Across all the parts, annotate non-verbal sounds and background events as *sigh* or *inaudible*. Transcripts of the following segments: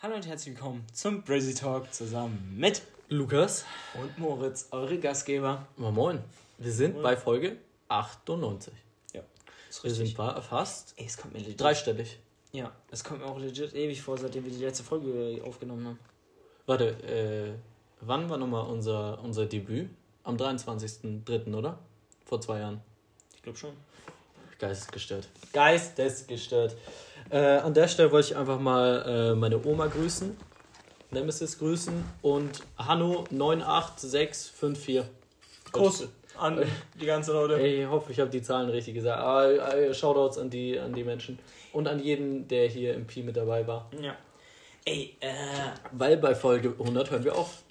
Hallo und herzlich willkommen zum Brazy Talk zusammen mit Lukas und Moritz, eure Gastgeber. Moin Moin. Wir sind Moin. bei Folge 98. Ja, ist Wir richtig. sind ba- fast Ey, es kommt mir legit. dreistellig. Ja, es kommt mir auch legit ewig vor, seitdem wir die letzte Folge aufgenommen haben. Warte, äh, wann war nochmal unser, unser Debüt? Am 23.03., oder? Vor zwei Jahren. Ich glaube schon. Geistesgestört. Geistesgestört. Äh, an der Stelle wollte ich einfach mal äh, meine Oma grüßen, Nemesis grüßen und Hanno98654. Groß an die ganzen Leute. Ey, ich hoffe, ich habe die Zahlen richtig gesagt. Aber äh, Shoutouts an die, an die Menschen. Und an jeden, der hier im Pi mit dabei war. Ja. Ey, äh, Weil bei Folge 100 hören wir auf.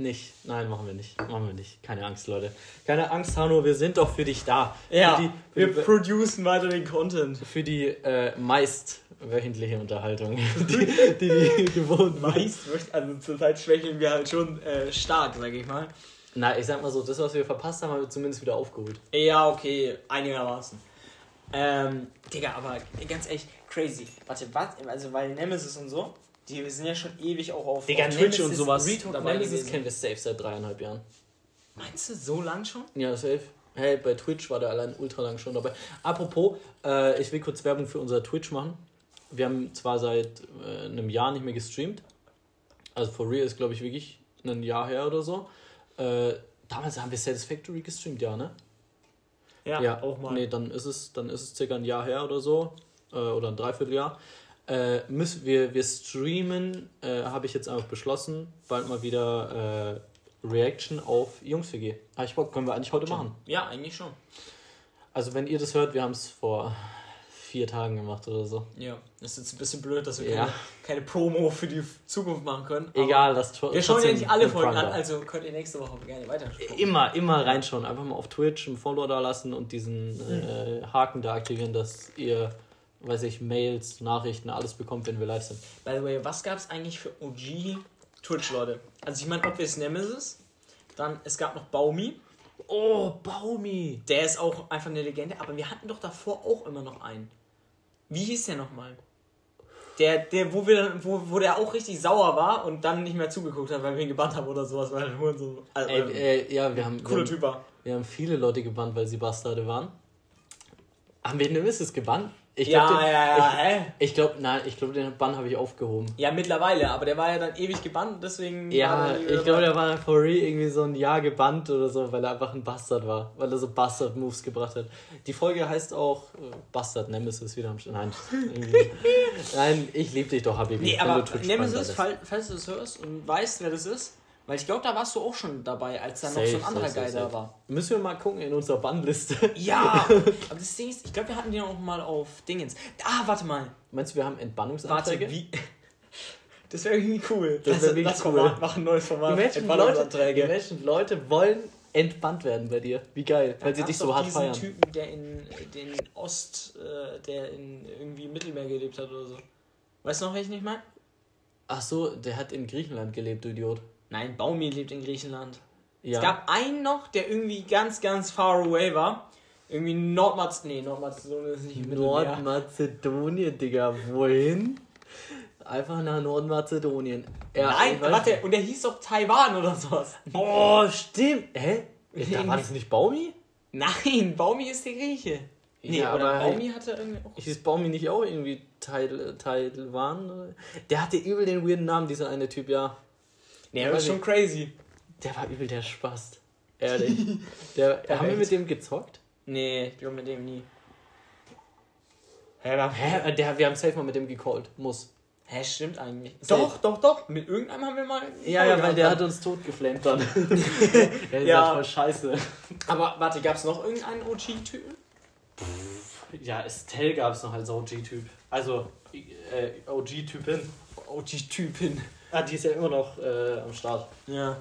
Nicht. Nein, machen wir nicht. Machen wir nicht. Keine Angst, Leute. Keine Angst, Hanno, wir sind doch für dich da. ja, Für die, wir für die, producen weiter den Content. für die äh, meist wöchentliche Unterhaltung, *laughs* die die, die *laughs* gewohnt. Meist, also zurzeit schwächeln wir halt schon äh, stark, sag ich mal. Na, ich sag mal so, das, was wir verpasst haben, haben wir zumindest wieder aufgeholt. Ja, okay, einigermaßen. Ähm, Digga, aber ganz echt crazy. Warte, was? Also, weil Nemesis und so, die sind ja schon ewig auch auf, auf Twitch und sowas Retalk dabei Nemesis kennen wir safe seit dreieinhalb Jahren. Meinst du, so lang schon? Ja, safe. Hey, bei Twitch war der allein ultra lang schon dabei. Apropos, äh, ich will kurz Werbung für unser Twitch machen. Wir haben zwar seit äh, einem Jahr nicht mehr gestreamt. Also for real ist, glaube ich, wirklich ein Jahr her oder so. Äh, damals haben wir Satisfactory gestreamt, ja, ne? Ja, auch mal. Nee, dann ist es, dann ist es circa ein Jahr her oder so. Äh, oder ein Dreivierteljahr. Äh, müssen wir, wir streamen, äh, habe ich jetzt einfach beschlossen, bald mal wieder äh, Reaction auf Jungs WG. Habe ich Bock, können wir eigentlich heute machen. Ja, eigentlich schon. Also wenn ihr das hört, wir haben es vor vier Tagen gemacht oder so. Ja, das ist jetzt ein bisschen blöd, dass wir Ja. keine, keine Promo für die Zukunft machen können. Egal, das Wir schauen ja nicht alle Folgen an, also könnt ihr nächste Woche gerne weiter war. Immer, immer reinschauen. Einfach mal auf Twitch einen Follow da lassen und diesen äh, Haken da aktivieren, dass ihr, weiß ich, Mails, Nachrichten, alles bekommt, wenn wir live sind. By the way, was gab es eigentlich für OG Twitch, Leute? Also ich meine, Obvious Nemesis, dann es gab noch Baumi, Oh, Baumi! der ist auch einfach eine Legende, aber wir hatten doch davor auch immer noch einen. Wie hieß der nochmal? Der, der, wo wir dann- wo, wo der auch richtig sauer war und dann nicht mehr zugeguckt hat, weil wir ihn gebannt haben oder sowas, weil nur so. Also, Ey, äh, ja, wir haben, cooler wir, Typ war. wir haben viele Leute gebannt, weil sie Bastarde waren. Haben wir Nemesis gebannt? Ich Ja, glaub, den, ja, ja, hä? Ich, ich glaube, nein, ich glaube, den Bann habe ich aufgehoben. Ja, mittlerweile, aber der war ja dann ewig gebannt, deswegen. Ja, ich glaube, der war for real irgendwie so ein Jahr gebannt oder so, weil er einfach ein Bastard war, weil er so Bastard-Moves gebracht hat. Die Folge heißt auch äh, Bastard Nemesis wieder am St Nein. *laughs* Nein, ich liebe dich doch, Habibi. Nee, aber Nemesis, fall, falls du das hörst und weißt, wer das ist, weil ich glaube, da warst du auch schon dabei, als da noch so ein anderer safe, Guy da war. Müssen wir mal gucken in unserer Bannliste. Ja, *laughs* aber das Ding ist, ich glaube, wir hatten den auch mal auf Dingens. Ah, warte mal. Meinst du, wir haben Warte, Entbannungsanträge? wie. *laughs* Das wäre irgendwie cool. Das wär wirklich das cool. Format, machen ein neues Format. Imagine Leute, Entbannungsanträge. Imagine Leute wollen entbannt werden bei dir. Wie geil, weil sie dich so hart feiern. Typen, der in den Ost, äh, der in irgendwie im Mittelmeer gelebt hat oder so. Weißt du noch, welchen ich meine? Ach so, der hat in Griechenland gelebt, du Idiot. Nein, Baumi lebt in Griechenland. Ja. Es gab einen noch, der irgendwie ganz, ganz far away war. Irgendwie Nordmazedonien. Nee, Nordmazedonien ist nicht im. Nordmazedonien, Digga. Wohin? Einfach nach Nordmazedonien. Ja, Nein, warte, und der hieß doch Taiwan oder sowas. Oh, stimmt. Hä? Da war das nicht Baumi? Nein, Baumi ist der Grieche. Nee, Ja, oder aber- Baumi hatte irgendwie auch. Hieß Baumi nicht auch irgendwie Taiwan? Der hatte übel den weirden Namen, dieser eine Typ, ja. Nee, weiß ist schon crazy. Der war übel der Spast. Ehrlich. *laughs* Der, haben wir mit dem gezockt? Nee, ich glaube mit dem nie. Hä, Hä? Der, wir haben safe mal mit dem gecallt. Muss. Hä, stimmt eigentlich. Safe. Doch, doch, doch. Mit irgendeinem haben wir mal. Ja, ja, weil der hat uns tot geflammt dann. *laughs* *laughs* der ja voll scheiße. Aber warte, gab es noch irgendeinen OG-Typen? Ja, Estelle gab es noch als OG-Typ. Also, äh, OG-Typin. OG-Typin. Ah, die ist ja immer noch äh, am Start. Ja.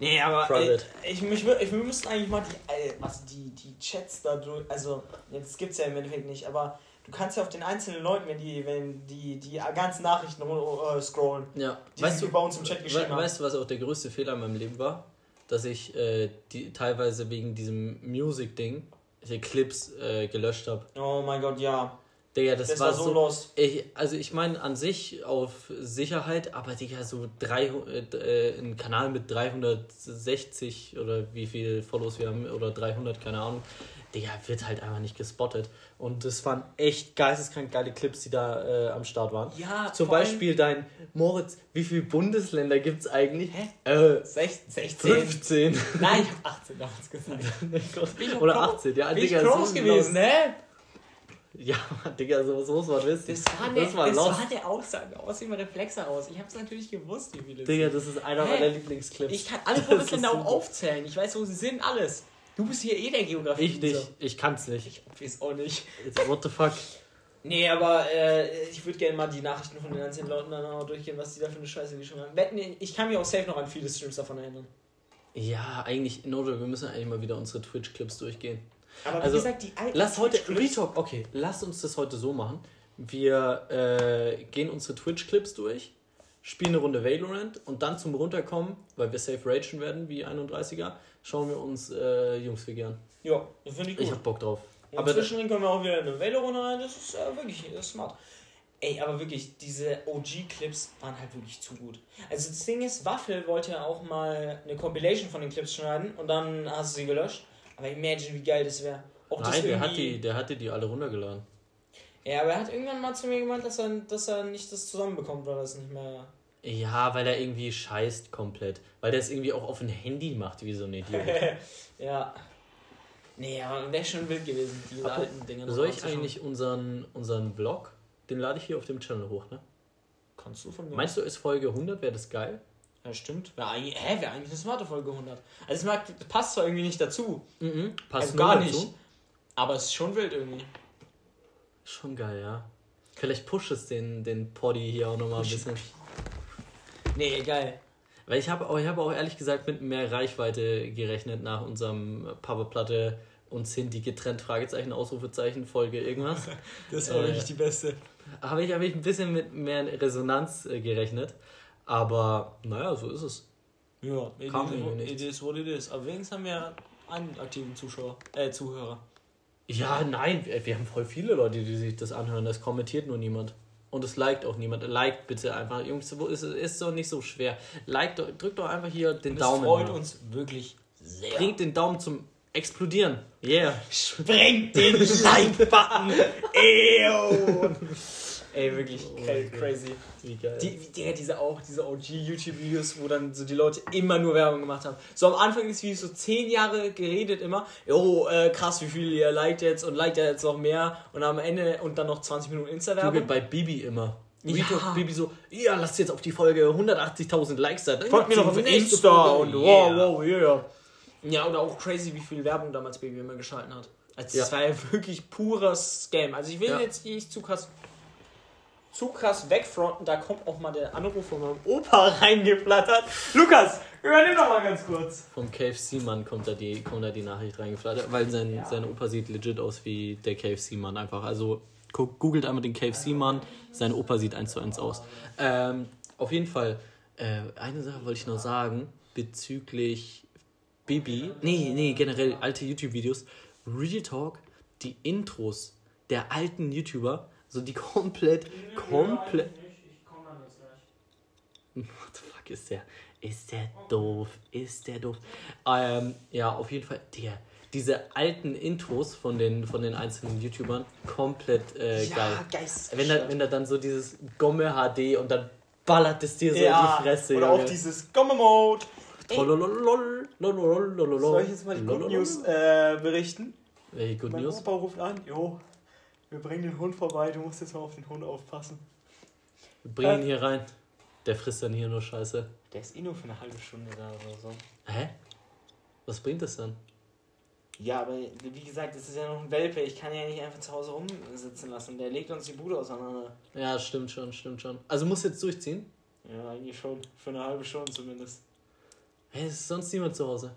Nee, aber Private. Ey, ich, mich, ich, wir müssten eigentlich mal die, äh, was, die, die Chats da durch. Also, jetzt gibt's ja im Endeffekt nicht, aber du kannst ja auf den einzelnen Leuten, wenn die, wenn die, die ganzen Nachrichten äh, scrollen, Ja. die weißt du, bei uns im Chat geschrieben we haben. weißt du, was auch der größte Fehler in meinem Leben war? Dass ich äh, die teilweise wegen diesem Music-Ding die Clips äh, gelöscht habe. Oh mein Gott, ja. Digga, das, Das war, war so lost. Ich, also ich meine an sich auf Sicherheit, aber Digga, so 300, äh, ein Kanal mit 360 oder wie viel Follows wir haben oder 300, keine Ahnung. Digga, wird halt einfach nicht gespottet. Und das waren echt geisteskrank geile Clips, die da äh, am Start waren. Ja, Zum Beispiel dein Moritz, wie viele Bundesländer gibt es eigentlich? Hä? Äh, 16. 16. 15. Nein, ich hab 18 damals gesagt. *laughs* Ich Oder groß? 18, ja, Bin ich Digga, groß so gewesen, ne? Ja, *laughs* Digga, so, so muss man wissen. Das war, der, das war das war der Aussage aus dem Reflex heraus. Ich hab's natürlich gewusst, wie viele es Digga, das ist einer Hä? meiner Lieblingsclips. Ich kann alle Bundesländer auch so- aufzählen. Ich weiß, wo sie sind, alles. Du bist hier eh der Geografie. Ich nicht, ich kann's nicht. Ich weiß auch nicht. What the fuck? Nee, aber äh, ich würde gerne mal die Nachrichten von den einzelnen Leuten dann auch durchgehen, was die da für eine Scheiße geschrieben haben. Wetten, ich kann mich auch safe noch an viele Streams davon erinnern. Ja, eigentlich, Nojo, wir müssen eigentlich mal wieder unsere Twitch-Clips durchgehen. Aber Also, wie gesagt, die alten Lass heute, Retalk, okay, lass uns das heute so machen. Wir äh, gehen unsere Twitch-Clips durch, spielen eine Runde Valorant und dann zum Runterkommen, weil wir safe ragen werden, wie 31er, schauen wir uns äh, Jungs-WG an. Ja, das finde ich gut. Ich hab Bock drauf. Und Aber zwischendrin können wir auch wieder eine Velo-Runde rein. Das ist äh, wirklich das ist smart. Ey, aber wirklich, diese OG-Clips waren halt wirklich zu gut. Also das Ding ist, Waffel wollte ja auch mal eine Compilation von den Clips schneiden und dann hast du sie gelöscht. Aber imagine, wie geil das wäre. Nein, der, hat die, der hatte die alle runtergeladen. Ja, aber er hat irgendwann mal zu mir gemeint, dass er, dass er nicht das zusammenbekommt, weil das nicht mehr. Ja, weil er irgendwie scheißt komplett. Weil der es irgendwie auch auf ein Handy macht, wie so ein Idiot. *laughs* ja. Nee, aber wäre schon wild gewesen, diese Apro- alten Dinge. Soll ich eigentlich unseren, unseren Vlog, den lade ich hier auf dem Channel hoch, ne? Kannst du von mir? Meinst du, ist Folge 100, wäre das geil? Ja, stimmt. Wäre eigentlich, hä, wäre eigentlich eine smarte Folge 100. Also, es mag, passt zwar irgendwie nicht dazu, Mhm. Passt also gar dazu? nicht. Aber es ist schon wild irgendwie. Schon geil, ja. Vielleicht pusht es den, den Poddy hier auch nochmal ein Push- bisschen. Nee, geil. Weil ich habe auch, ich hab auch ehrlich gesagt mit mehr Reichweite gerechnet nach unserem Papa-Platte und Cindy getrennt, Fragezeichen, Ausrufezeichen, Folge irgendwas. *laughs* Das war wirklich die beste. habe ich, hab ich ein bisschen mit mehr Resonanz äh, gerechnet. Aber naja, so ist es. Ja, Kam nichts. it is what it is. Aber wenigstens haben wir einen aktiven Zuschauer, äh, Zuhörer. Ja, nein, wir, wir haben voll viele Leute, die sich das anhören. Das kommentiert nur niemand. Und es liked auch niemand. Liked bitte einfach. Jungs, ist, ist doch nicht so schwer. Liked, doch- drückt doch einfach hier den Das Daumen. freut hoch. uns wirklich sehr. Bringt den Daumen zum Explodieren. Yeah. Sprengt den *laughs* Like-Button! Ew! Ey, wirklich cra- crazy. Wie geil. Die, wie- diese auch, diese OG-YouTube-Videos, wo dann so die Leute immer nur Werbung gemacht haben. So am Anfang des Videos so zehn Jahre geredet immer, jo, äh, krass, wie viel ihr liked jetzt und liked ihr jetzt noch mehr und am Ende und dann noch 20 Minuten Insta-Werbung. bei Bibi immer. Ja. Retalk Bibi so, ja, lasst jetzt auf die Folge 180.000 Likes da. Folgt mir noch auf Insta und wow, wow, yeah. Ja, oder auch crazy, wie viel Werbung damals Baby immer geschalten hat. Also das Ja. war ja wirklich purer Scam. Also ich will Ja. jetzt nicht zu krass, zu krass wegfronten, da kommt auch mal der Anruf von meinem Opa *laughs* reingeflattert. Lukas, übernimm doch mal ganz kurz. Vom KFC-Mann kommt da die, kommt da die Nachricht reingeflattert, weil sein, Ja. sein Opa sieht legit aus wie der KFC-Mann einfach. Also guck, googelt einmal den KFC-Mann, sein Opa sieht eins zu eins aus. Ähm, auf jeden Fall, äh, eine Sache wollte ich noch sagen bezüglich Bibi. Nee, nee, generell alte YouTube-Videos. Real Talk, die Intros der alten YouTuber, so die komplett, komplett. What the fuck ist der? Ist der doof? Ist der doof? Ähm, ja, auf jeden Fall, Digga, diese alten Intros von den, von den einzelnen YouTubern, komplett äh, geil. geist. Wenn da, wenn da dann so dieses Gomme HD und dann ballert es dir so ja, in die Fresse. oder auch dieses Gomme-Mode. Soll ich jetzt mal die Good. News äh, berichten? Welche Good mein News? Opa ruft an, jo, wir bringen den Hund vorbei, du musst jetzt mal auf den Hund aufpassen. Bring ihn hier rein. Der frisst dann hier nur Scheiße. Der ist eh nur für eine halbe Stunde da oder so. Hä? Was bringt das dann? Ja, aber wie gesagt, das ist ja noch ein Welpe. Ich kann ja nicht einfach zu Hause rumsitzen lassen. Der legt uns die Bude auseinander. Ja, stimmt schon, stimmt schon. Also muss jetzt durchziehen? Ja, eigentlich schon. Für eine halbe Stunde zumindest. Hä, ist sonst niemand zu Hause?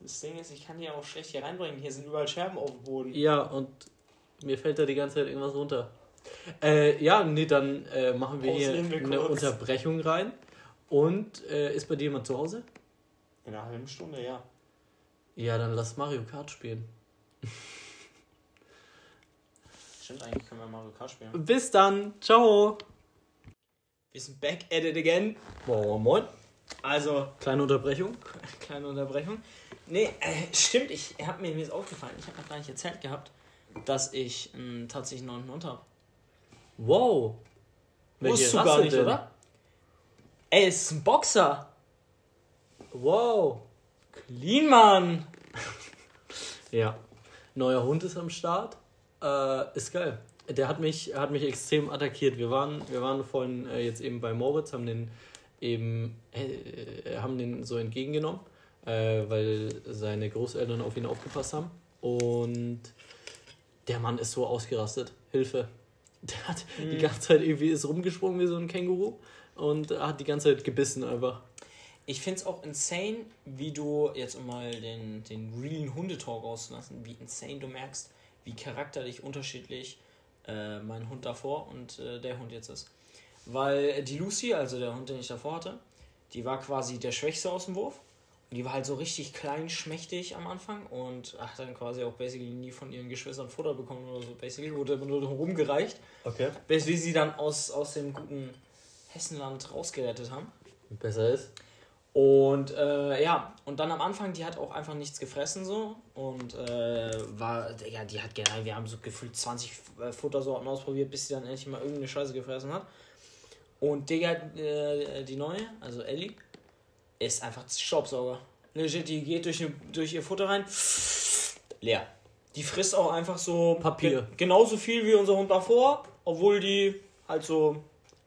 Das Ding ist, ich kann die auch schlecht hier reinbringen. Hier sind überall Scherben auf dem Boden. Ja, und mir fällt da die ganze Zeit irgendwas runter. Äh, ja, nee, dann äh, machen wir hier Pausieren wir eine. Unterbrechung rein. Und äh, ist bei dir jemand zu Hause? In einer halben Stunde, ja. Ja, dann lass Mario Kart spielen. Stimmt, eigentlich können wir Mario Kart spielen. Bis dann. Ciao. Wir sind back at it again. Moin, moin. Also, Kleine Unterbrechung. *laughs* kleine Unterbrechung. Nee, äh, stimmt, ich hab mir, mir ist aufgefallen, ich habe noch gar nicht erzählt gehabt, dass ich einen tatsächlich neuen Hund habe. Wow. Wusstest du gar nicht, oder? Ey, es ist ein Boxer. Wow. Clean, Mann. *laughs* Ja. Neuer Hund ist am Start. Äh, ist geil. Der hat mich, hat mich extrem attackiert. Wir waren, wir waren vorhin äh, jetzt eben bei Moritz, haben den eben äh, haben den so entgegengenommen, äh, weil seine Großeltern auf ihn aufgepasst haben. Und der Mann ist so ausgerastet. Hilfe. *laughs* Der hat die ganze Zeit irgendwie ist rumgesprungen wie so ein Känguru und hat die ganze Zeit gebissen einfach. Ich find's auch insane, wie du, jetzt um mal den, den realen Hundetalk rauszulassen, wie insane du merkst, wie charakterlich unterschiedlich äh, mein Hund davor und äh, der Hund jetzt ist. Weil die Lucy, also der Hund, den ich davor hatte, die war quasi der Schwächste aus dem Wurf. Die war halt so richtig klein, schmächtig am Anfang und hat dann quasi auch basically nie von ihren Geschwistern Futter bekommen oder so. Basically wurde immer nur rumgereicht. Okay. Bis wir sie dann aus, aus dem guten Hessenland rausgerettet haben. Besser ist. Und äh, ja, und dann am Anfang, die hat auch einfach nichts gefressen so. Und äh, war, ja, die hat generell, wir haben so gefühlt 20 äh, Futtersorten ausprobiert, bis sie dann endlich mal irgendeine Scheiße gefressen hat. Und Digga, äh, die neue, also Ellie, ist einfach Staubsauger. Legit, die geht durch, durch ihr Futter rein, leer. Die frisst auch einfach so Papier. ge- genauso viel wie unser Hund davor, obwohl die halt so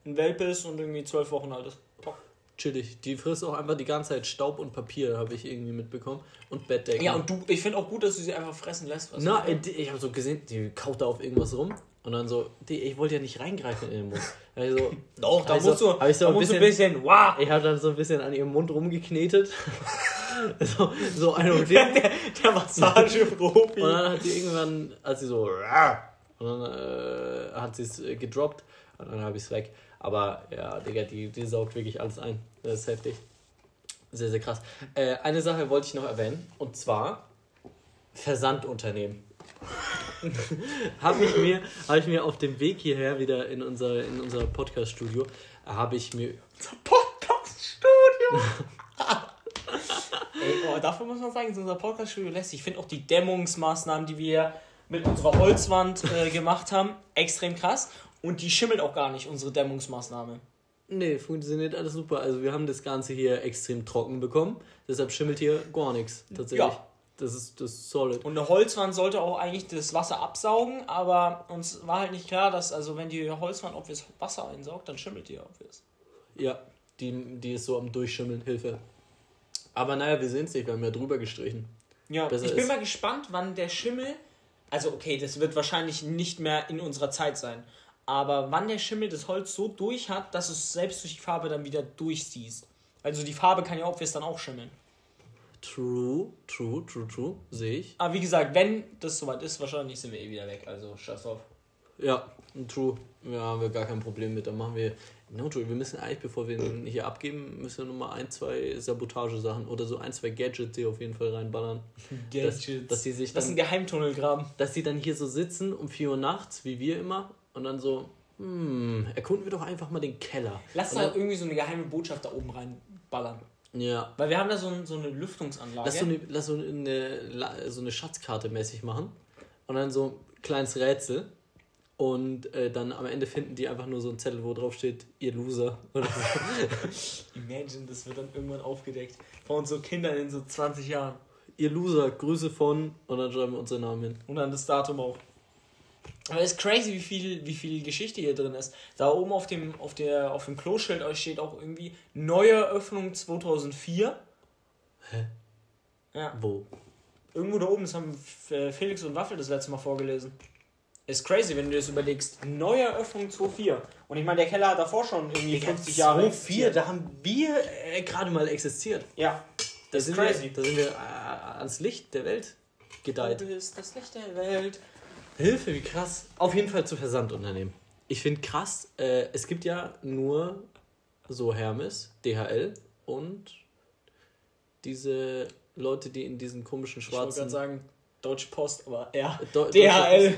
ein Welpe ist und irgendwie zwölf Wochen alt ist. Top. Chillig. Die frisst auch einfach die ganze Zeit Staub und Papier, habe ich irgendwie mitbekommen. Und Bettdecken. Ja, und du, ich finde auch gut, dass du sie einfach fressen lässt. Na, äh, ich habe so gesehen, die kaut da auf irgendwas rum. Und dann so, die, ich wollte ja nicht reingreifen in den Mund. *laughs* Also, Doch, da also, musst du, ich so da ein musst du ein bisschen- bisschen, wow. ich habe dann so ein bisschen an ihrem Mund rumgeknetet. *laughs* so, so ein und Ding. Der, der Massageprofi. Und dann hat sie irgendwann, als sie so, und dann äh, hat sie es äh, gedroppt. Und dann habe ich es weg. Aber ja, Digga, die, die saugt wirklich alles ein. Das ist heftig. Sehr, sehr krass. Äh, eine Sache wollte ich noch erwähnen. Und zwar Versandunternehmen. *laughs* habe ich, mir, hab ich mir auf dem Weg hierher wieder in unser, in unser Podcast-Studio, habe ich mir Podcast-Studio. *laughs* Ey, oh, dafür muss man sagen, ist unser Podcast-Studio lästig. Ich finde auch die Dämmungsmaßnahmen, die wir mit unserer Holzwand äh, *laughs* gemacht haben, extrem krass. Und die schimmelt auch gar nicht, unsere Dämmungsmaßnahme. Nee, funktioniert alles super. Also wir haben das Ganze hier extrem trocken bekommen. Deshalb schimmelt hier gar nichts. Tatsächlich. Ja. Das ist das ist solid. Und eine Holzwand sollte auch eigentlich das Wasser absaugen, aber uns war halt nicht klar, dass, also wenn die Holzwand obvious Wasser einsaugt, dann schimmelt die obvious. Ja, die, die ist so am Durchschimmeln. Hilfe. Aber naja, wir sehen es nicht. Wir haben ja drüber gestrichen. Ja, Besser ich bin mal gespannt, wann der Schimmel. Also, okay, das wird wahrscheinlich nicht mehr in unserer Zeit sein. Aber wann der Schimmel das Holz so durch hat, dass es selbst durch die Farbe dann wieder durchsiehst. Also, die Farbe kann ja obvious dann auch schimmeln. True, true, true, true. Sehe ich. Aber wie gesagt, wenn das soweit ist, wahrscheinlich sind wir eh wieder weg. Also, scheiß drauf. Ja, true. Ja, haben wir gar kein Problem mit. Dann machen wir. No, true. Wir müssen eigentlich, bevor wir ihn hier abgeben, müssen wir nochmal ein, zwei Sabotagesachen oder so ein, zwei Gadgets hier auf jeden Fall reinballern. *laughs* Dass, dass die sich das ist dann ein Geheimtunnel graben. dass die dann hier so sitzen um 4 Uhr nachts, wie wir immer, und dann so, hm, erkunden wir doch einfach mal den Keller. Lass dann, irgendwie so eine geheime Botschaft da oben reinballern. Ja. Weil wir haben da so, ein, so eine Lüftungsanlage. Lass so eine, lass so eine, so eine Schatzkarte mäßig machen. Und dann so ein kleines Rätsel. Und äh, dann am Ende finden die einfach nur so einen Zettel, wo drauf steht, ihr Loser. Oder so. *laughs* Imagine, das wird dann irgendwann aufgedeckt. Von so Kindern in so 20 Jahren. ihr Loser, Grüße von. Und dann schreiben wir unseren Namen hin. Und dann das Datum auch. Aber es ist crazy, wie viel, wie viel Geschichte hier drin ist. Da oben auf dem, auf der, auf dem Kloschild steht auch irgendwie neue Eröffnung 2004. Hä? Ja, Wo? irgendwo da oben, das haben F- Felix und Waffel das letzte Mal vorgelesen. Ist crazy, wenn du dir das überlegst. Neue Eröffnung 2004. Und ich meine, der Keller hat davor schon irgendwie 50 Jahre. So viel, da haben wir äh, gerade mal existiert. Ja, Da das sind ist crazy. Wir, da sind wir äh, ans Licht der Welt gedeiht. Du bist das Licht der Welt. Hilfe, wie krass. Auf jeden Fall zu Versandunternehmen. Ich finde krass, äh, es gibt ja nur so Hermes, DHL und diese Leute, die in diesen komischen Ich wollte gerade schwarzen. sagen, Deutsche Post, aber ja. Do- DHL.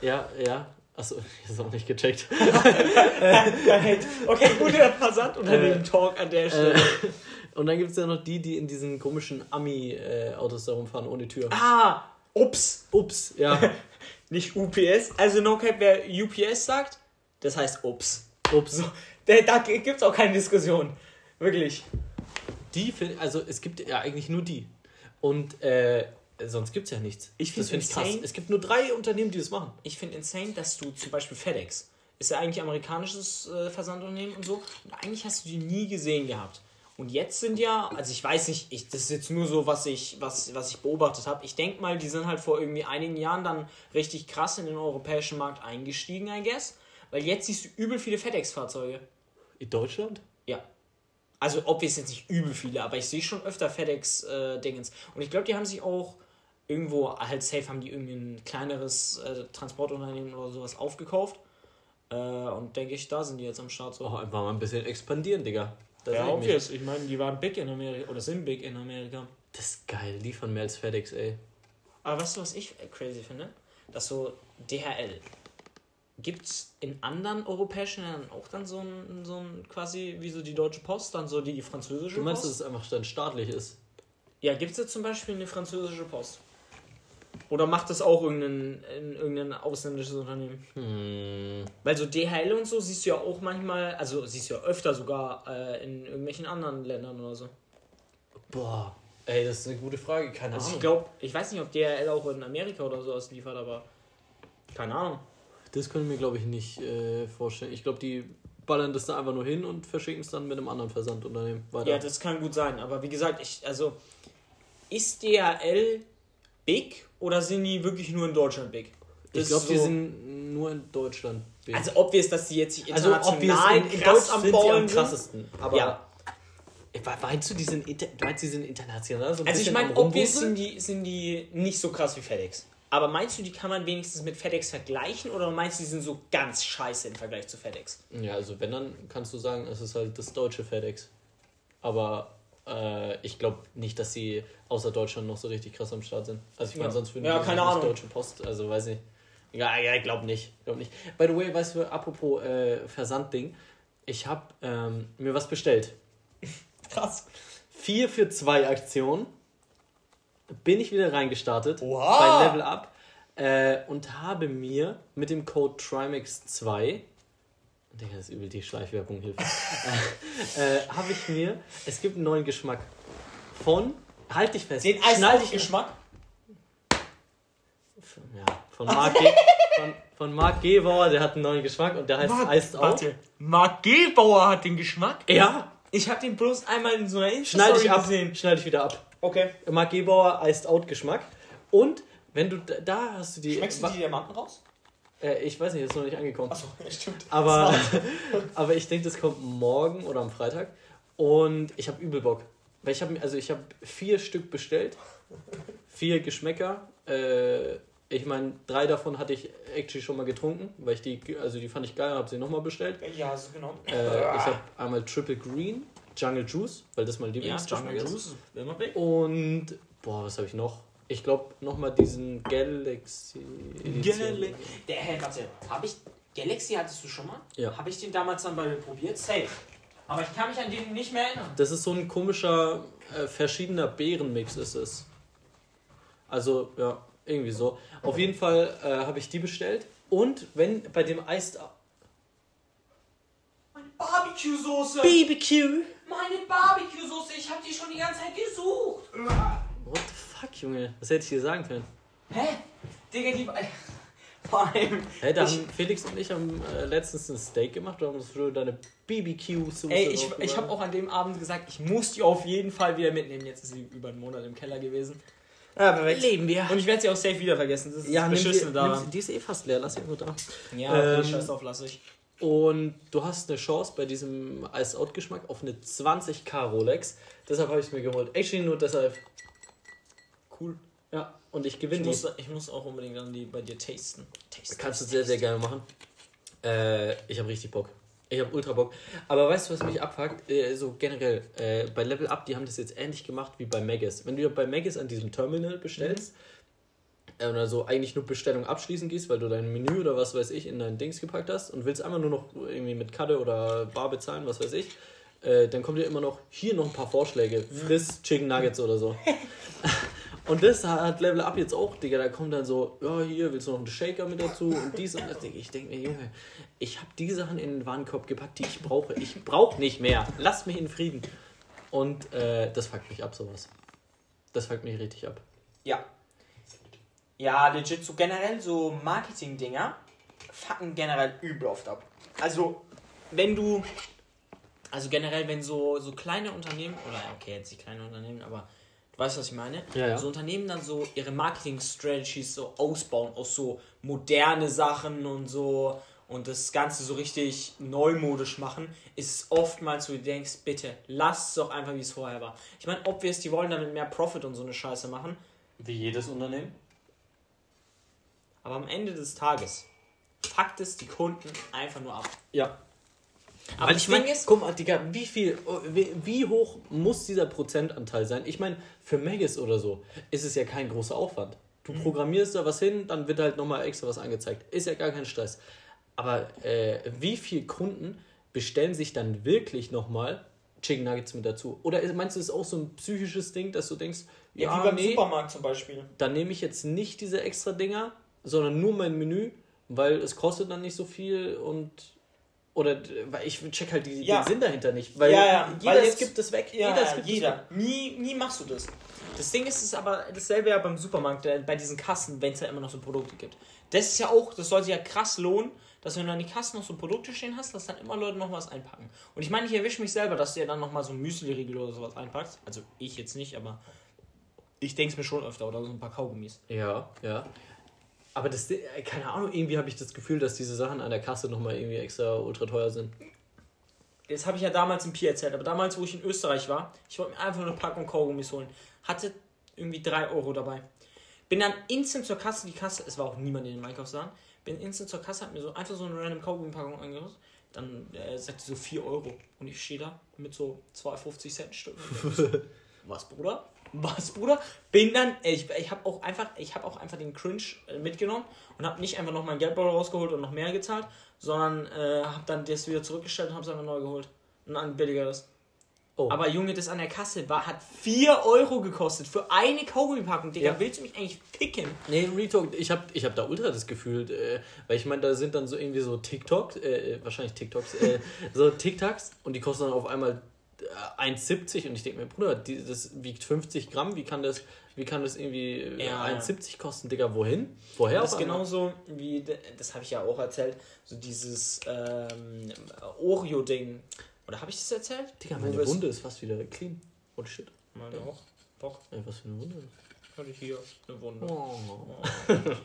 Ja, ja. Achso, *laughs* ich hab's auch nicht gecheckt. *laughs* okay, guter Versandunternehmen-Talk an der Stelle. Äh, *laughs* und dann gibt es ja noch die, die in diesen komischen Ami-Autos da rumfahren ohne Tür. Ah, ups. Ups, ja. *laughs* Nicht UPS. Also no cap, wer UPS sagt, das heißt ups. Ups. So, da, da gibt's auch keine Diskussion. Wirklich. Die, find- also es gibt ja eigentlich nur die. Und äh, sonst gibt es ja nichts. Ich finde ich krass. insane. Es gibt nur drei Unternehmen, die das machen. Ich finde insane, dass du zum Beispiel FedEx, ist ja eigentlich amerikanisches äh, Versandunternehmen und so, und eigentlich hast du die nie gesehen gehabt. Und jetzt sind ja, also ich weiß nicht, ich, das ist jetzt nur so, was ich, was, was ich beobachtet habe. Ich denke mal, die sind halt vor irgendwie einigen Jahren dann richtig krass in den europäischen Markt eingestiegen, I guess. Weil jetzt siehst du übel viele FedEx-Fahrzeuge. In Deutschland? Ja. Also, ob wir es jetzt nicht übel viele, aber ich sehe schon öfter FedEx-Dingens. und ich glaube, die haben sich auch irgendwo, halt safe, haben die irgendwie ein kleineres äh, Transportunternehmen oder sowas aufgekauft. Äh, und denke ich, da sind die jetzt am Start so. Oh, einfach mal ein bisschen expandieren, Digga. Da ja, obvious. Ich meine, die waren big in Amerika oder sind big in Amerika. Das ist geil, liefern mehr als FedEx, ey. Aber weißt du, was ich crazy finde? Dass so DHL. Gibt's in anderen europäischen Ländern auch dann so ein, so ein quasi wie so die Deutsche Post, dann so die französische Du meinst, Post? dass es einfach dann staatlich ist? Ja, gibt es jetzt zum Beispiel eine französische Post? Oder macht das auch irgendein, in, irgendein ausländisches Unternehmen? Hm. Weil so DHL und so siehst du ja auch manchmal, also siehst du ja öfter sogar äh, in irgendwelchen anderen Ländern oder so. Boah, ey, das ist eine gute Frage. Keine Also ich Ahnung. glaube, ich weiß nicht, ob DHL auch in Amerika oder so ausliefert, aber keine Ahnung. Das können wir mir, glaube ich, nicht äh, vorstellen. Ich glaube, die ballern das da einfach nur hin und verschicken es dann mit einem anderen Versandunternehmen weiter. Ja, das kann gut sein, aber wie gesagt, ich, also ist DHL big oder sind die wirklich nur in Deutschland big? Das ich glaube, ist die so- sind nur in Deutschland. big. Also obvious, dass die jetzt Also international obvious, in, in Deutschland am sind sie Ballen am krassesten. Aber Ja. We- meinst du, die sind, inter, meinst, die sind international? So Also ich meine, am obvious sind die, sind die nicht so krass wie FedEx. Aber meinst du, die kann man wenigstens mit FedEx vergleichen oder meinst du, die sind so ganz scheiße im Vergleich zu FedEx? Ja, also wenn, dann kannst du sagen, es ist halt das deutsche FedEx. Aber äh, ich glaube nicht, dass sie außer Deutschland noch so richtig krass am Start sind. Also ich meine, Ja. sonst würden Ja, die keine Ahnung. deutsche Post, also weiß nicht. Ja, ja, ich glaube nicht. Glaub nicht. By the way, weißt du, apropos äh, Versandding, ich habe ähm, mir was bestellt. *laughs* Krass. 4 für 2 Aktion. Bin ich wieder reingestartet Oha. bei Level Up äh, und habe mir mit dem Code Trimax2 Digga, das ist übel die Schleichwerbung hilft. *laughs* äh, äh, habe ich mir, es gibt einen neuen Geschmack von, halt dich fest, Den Eis-Geschmack? ja, von Marc, Ge von, von Marc Gebauer, der hat einen neuen Geschmack und der heißt Iced Out. Warte. Marc Gebauer hat den Geschmack? Ja, Ich habe den bloß einmal in so einer schnall dich Insta-Story ab, gesehen. schnall dich wieder ab. Okay. Marc Gebauer Iced Out Geschmack und wenn du da hast du die, Schmeckst du die Diamanten raus? Äh, ich weiß nicht, ist noch nicht angekommen. Achso, ja, stimmt. Aber, *laughs* aber ich denke, das kommt morgen oder am Freitag. Und ich habe übel Bock. Weil ich habe also ich habe vier Stück bestellt. Vier Geschmäcker. Äh, ich meine, drei davon hatte ich actually schon mal getrunken, weil ich die, also die fand ich geil und habe sie nochmal bestellt. Ja, hast du genommen. Äh, ich habe einmal Triple Green, Jungle Juice, weil das mein ja, Lieblingsgeschmack Jungle ist. Juice ist immer big. Und, boah, was habe ich noch? Ich glaube, nochmal diesen Galaxy. Galaxy. Der, hey, warte, hab ich. Galaxy hattest du schon mal? Ja. Habe ich den damals dann bei mir probiert? Safe. Aber ich kann mich an den nicht mehr erinnern. Das ist so ein komischer, äh, verschiedener Beerenmix ist es. Also, ja, irgendwie so. Auf jeden Fall äh, habe ich die bestellt. Und wenn bei dem Iced Meine Barbecue-Soße! BBQ. Meine Barbecue-Soße! Ich hab die schon die ganze Zeit gesucht! What the fuck, Junge? Was hätte ich dir sagen können? Hä? Digga, die. *laughs* Vor allem. Hey, da haben Felix und ich haben äh, letztens ein Steak gemacht. Da haben uns für deine BBQ-Soße Ey, ich, ich habe auch an dem Abend gesagt, ich muss die auf jeden Fall wieder mitnehmen. Jetzt ist sie über einen Monat im Keller gewesen. Ja, perfekt. Leben wir. Und ich werde sie auch safe wieder vergessen. Das ist Ja, das Beschissene sie, die ist eh fast leer. Lass sie einfach da. Ja, okay, Ähm, scheiß drauf, lass ich. Und du hast eine Chance bei diesem Ice-Out-Geschmack auf eine 20k Rolex. Deshalb habe ich es mir geholt. Actually nur deshalb. Cool. Ja, und ich Ich gewinne muss, ich muss auch unbedingt dann die bei dir tasten. tasten Kannst du sehr, sehr gerne machen. Äh, ich habe richtig Bock. Ich habe ultra Bock. Aber weißt du, was mich abfuckt? Äh, so generell, äh, bei Level Up, die haben das jetzt ähnlich gemacht wie bei Magus. Wenn du bei Magus an diesem Terminal bestellst, äh, oder so eigentlich nur Bestellung abschließen gehst, weil du dein Menü oder was weiß ich in dein Dings gepackt hast und willst einfach nur noch irgendwie mit Karte oder Bar bezahlen, was weiß ich, äh, dann kommt dir immer noch hier noch ein paar Vorschläge. Friss Chicken Nuggets oder so. *laughs* Und das hat Level Up jetzt auch, Digga. Da kommt dann so, ja, hier willst du noch einen Shaker mit dazu und dies und das. Digga. Ich denke mir, Junge, ich habe die Sachen in den Warenkorb gepackt, die ich brauche. Ich brauche nicht mehr. Lass mich in Frieden. Und äh, das fuckt mich ab, sowas. Das fuckt mich richtig ab. Ja. Ja, legit, so generell so Marketing-Dinger fucken generell übel oft ab. Also, wenn du, also generell, wenn so, so kleine Unternehmen, oder okay, jetzt die kleine Unternehmen, aber du weißt, was ich meine? Ja, ja. So Unternehmen dann so ihre Marketing-Strategies so ausbauen aus so moderne Sachen und so und das Ganze so richtig neumodisch machen, ist es oftmals so, du denkst, bitte, lass es doch einfach, wie es vorher war. Ich meine, ob wir es, die wollen damit mehr Profit und so eine Scheiße machen, Wie jedes Unternehmen? aber am Ende des Tages fuckt es die Kunden einfach nur ab. Ja. Aber Weil ich meine, guck mal, Digga, wie viel, wie, wie hoch muss dieser Prozentanteil sein? Ich meine, für Megis oder so ist es ja kein großer Aufwand. Du Mhm. programmierst da was hin, dann wird halt nochmal extra was angezeigt. Ist ja gar kein Stress. Aber äh, wie viele Kunden bestellen sich dann wirklich nochmal Chicken Nuggets mit dazu? Oder meinst du, es ist auch so ein psychisches Ding, dass du denkst, ja, nee, Supermarkt zum Beispiel. dann nehme ich jetzt nicht diese extra Dinger, sondern nur mein Menü, weil es kostet dann nicht so viel und oder weil ich check halt die, Ja. den Sinn dahinter nicht, weil Ja, ja, jeder weil jetzt- skippt es weg. Ja, jeder es jeder. weg. Nie, nie machst du das. Das Ding ist, es ist aber dasselbe ja beim Supermarkt, äh, bei diesen Kassen, wenn es ja immer noch so Produkte gibt. Das ist ja auch, das sollte ja krass lohnen, dass wenn du an die Kassen noch so Produkte stehen hast, dass dann immer Leute noch was einpacken. Und ich meine, ich erwische mich selber, dass du ja dann noch mal so ein Müsli-Riegel oder sowas einpackst. Also ich jetzt nicht, aber ich denke es mir schon öfter. Oder so ein paar Kaugummis. Ja, ja. Aber das, äh, keine Ahnung, irgendwie habe ich das Gefühl, dass diese Sachen an der Kasse nochmal irgendwie extra ultra teuer sind. Das habe ich ja damals im Pi erzählt, aber damals, wo ich in Österreich war, ich wollte mir einfach nur eine Packung Kaugummis holen. Hatte irgendwie 3 Euro dabei. Bin dann instant zur Kasse, die Kasse, es war auch niemand in dem Einkaufsladen, bin instant zur Kasse, hab mir so einfach so eine random Kaugummi-Packung angehört. Dann äh, sagt sie so 4 Euro. Und ich stehe da mit so 2,50 Cent Stück. *laughs* Was, Bruder? Was, Bruder? Bin dann, äh, ich, ich habe auch einfach, ich habe auch einfach den Cringe äh, mitgenommen und habe nicht einfach noch mein Geldbeutel rausgeholt und noch mehr gezahlt, sondern äh, habe dann das wieder zurückgestellt und habe es einfach neu geholt. Und ein billigeres. Oh. Aber Junge, das an der Kasse war, hat 4 Euro gekostet für eine Kaugummipackung. Digga, Ja. willst du mich eigentlich ficken? Nee, Retalk, ich habe ich hab da ultra das Gefühl, äh, weil ich meine, da sind dann so irgendwie so TikToks, äh, wahrscheinlich TikToks, äh, *laughs* so TikToks und die kosten dann auf einmal äh, 1,70 und ich denke mir, Bruder, die, das wiegt 50 Gramm, wie kann das, wie kann das irgendwie äh, Ja. 1,70 kosten, Digga, wohin? Woher Das ist genauso wie, das habe ich ja auch erzählt, so dieses ähm, Oreo-Ding. Oder habe ich das erzählt? Digga, meine Wunde ist fast wieder clean. Oh shit. Meine auch. Doch, Ey, was für eine Wunde. Hatte ich hier eine Wunde. Oh. *laughs*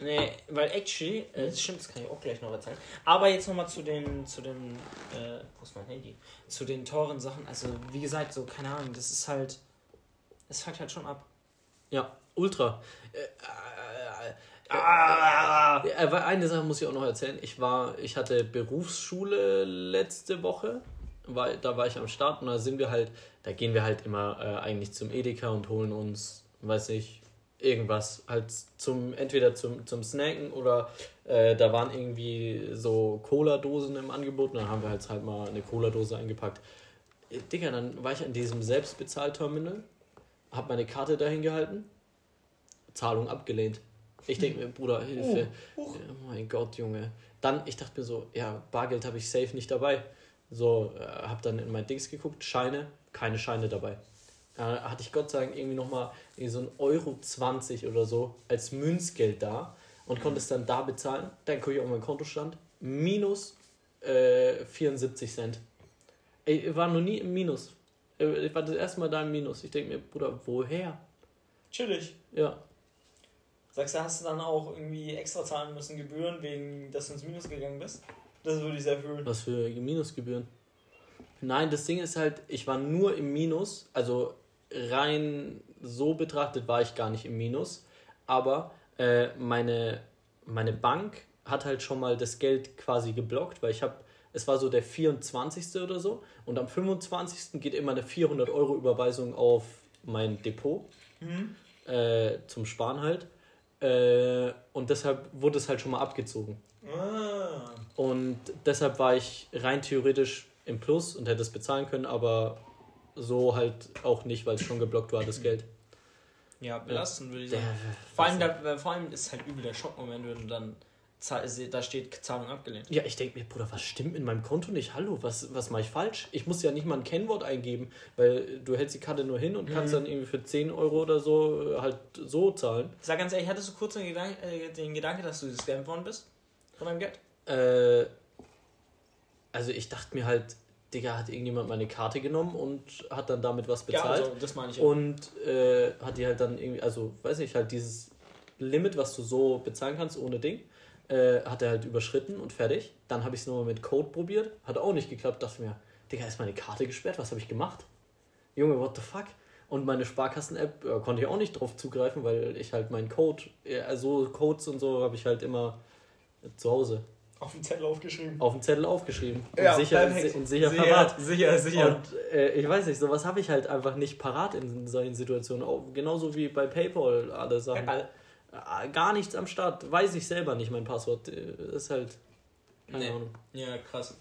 Nee, weil actually, äh, das stimmt, das kann ich auch gleich noch erzählen. Aber jetzt nochmal zu den, zu den, äh, wo ist mein Handy? Zu den teuren Sachen. Also, wie gesagt, so, keine Ahnung, das ist halt, das fuckt halt schon ab. Ja, ultra. Äh, äh, Ah! eine Sache muss ich auch noch erzählen. Ich war, ich hatte Berufsschule letzte Woche. War, da war ich am Start und da sind wir halt, da gehen wir halt immer äh, eigentlich zum Edeka und holen uns, weiß nicht, irgendwas halt zum, entweder zum, zum Snacken oder äh, da waren irgendwie so Cola-Dosen im Angebot und dann haben wir halt halt mal eine Cola-Dose eingepackt. Äh, Digga, dann war ich an diesem Selbstbezahlterminal, hab meine Karte dahin gehalten, Zahlung abgelehnt. Ich denke mir, Bruder, Hilfe. Oh mein Gott, Junge. Dann, ich dachte mir so, ja, Bargeld habe ich safe nicht dabei. So, äh, habe dann in mein Dings geguckt, Scheine, keine Scheine dabei. Da hatte ich Gott sei Dank irgendwie nochmal so ein Euro 20 oder so als Münzgeld da und konnte es dann da bezahlen. Dann gucke ich auf meinen Kontostand, minus äh, 74 Cent. Ich war noch nie im Minus. Äh, Ich war das erste Mal da im Minus. Ich denke mir, Bruder, woher? Chillig. Ja, Sagst du, hast du dann auch irgendwie extra zahlen müssen, Gebühren, wegen, dass du ins Minus gegangen bist? Das würde ich sehr fühlen. Was für Minusgebühren? Nein, das Ding ist halt, ich war nur im Minus, also rein so betrachtet war ich gar nicht im Minus, aber äh, meine, meine Bank hat halt schon mal das Geld quasi geblockt, weil ich habe, es war so der 24. oder so und am 25. geht immer eine 400 Euro Überweisung auf mein Depot Mhm. äh, zum Sparen halt. Äh, und deshalb wurde es halt schon mal abgezogen. Ah. Und deshalb war ich rein theoretisch im Plus und hätte es bezahlen können, aber so halt auch nicht, weil es schon geblockt war, das Geld. Ja, belastend würde ich sagen. Vor allem, da, vor allem ist es halt übel der Schockmoment, wenn du dann da steht Zahlung abgelehnt. Ja, ich denke mir, Bruder, was stimmt mit meinem Konto nicht? Hallo, was, was mache ich falsch? Ich muss ja nicht mal ein Kennwort eingeben, weil du hältst die Karte nur hin und kannst dann irgendwie für 10 Euro oder so äh, halt so zahlen. Sag ganz ehrlich, hattest du kurz den Gedanke, äh, den Gedanke dass du gescampt worden bist? Von deinem Geld? Äh, also ich dachte mir halt, Digga, hat irgendjemand meine Karte genommen und hat dann damit was bezahlt. Ja, also, das meine ich auch. Und äh, hat die halt dann irgendwie, also weiß ich, halt dieses Limit, was du so bezahlen kannst ohne Ding, äh, hat er halt überschritten und fertig. Dann habe ich es nochmal mit Code probiert, hat auch nicht geklappt. Dachte mir, Digga, ist meine Karte gesperrt? Was habe ich gemacht? Junge, what the fuck? Und meine Sparkassen-App äh, konnte ich auch nicht drauf zugreifen, weil ich halt meinen Code, äh, also Codes und so habe ich halt immer zu Hause Auf den Zettel aufgeschrieben. auf dem Zettel aufgeschrieben und Ja, sicher, und sicher Sicher, verwahrt. sicher, sicher. Und äh, ich weiß nicht, sowas habe ich halt einfach nicht parat in solchen Situationen. Auch genauso wie bei PayPal alle Sachen. PayPal. Äh, Gar nichts am Start. Weiß ich selber nicht mein Passwort. Äh, Ist halt. Keine Nee. Ahnung. Ja, krass.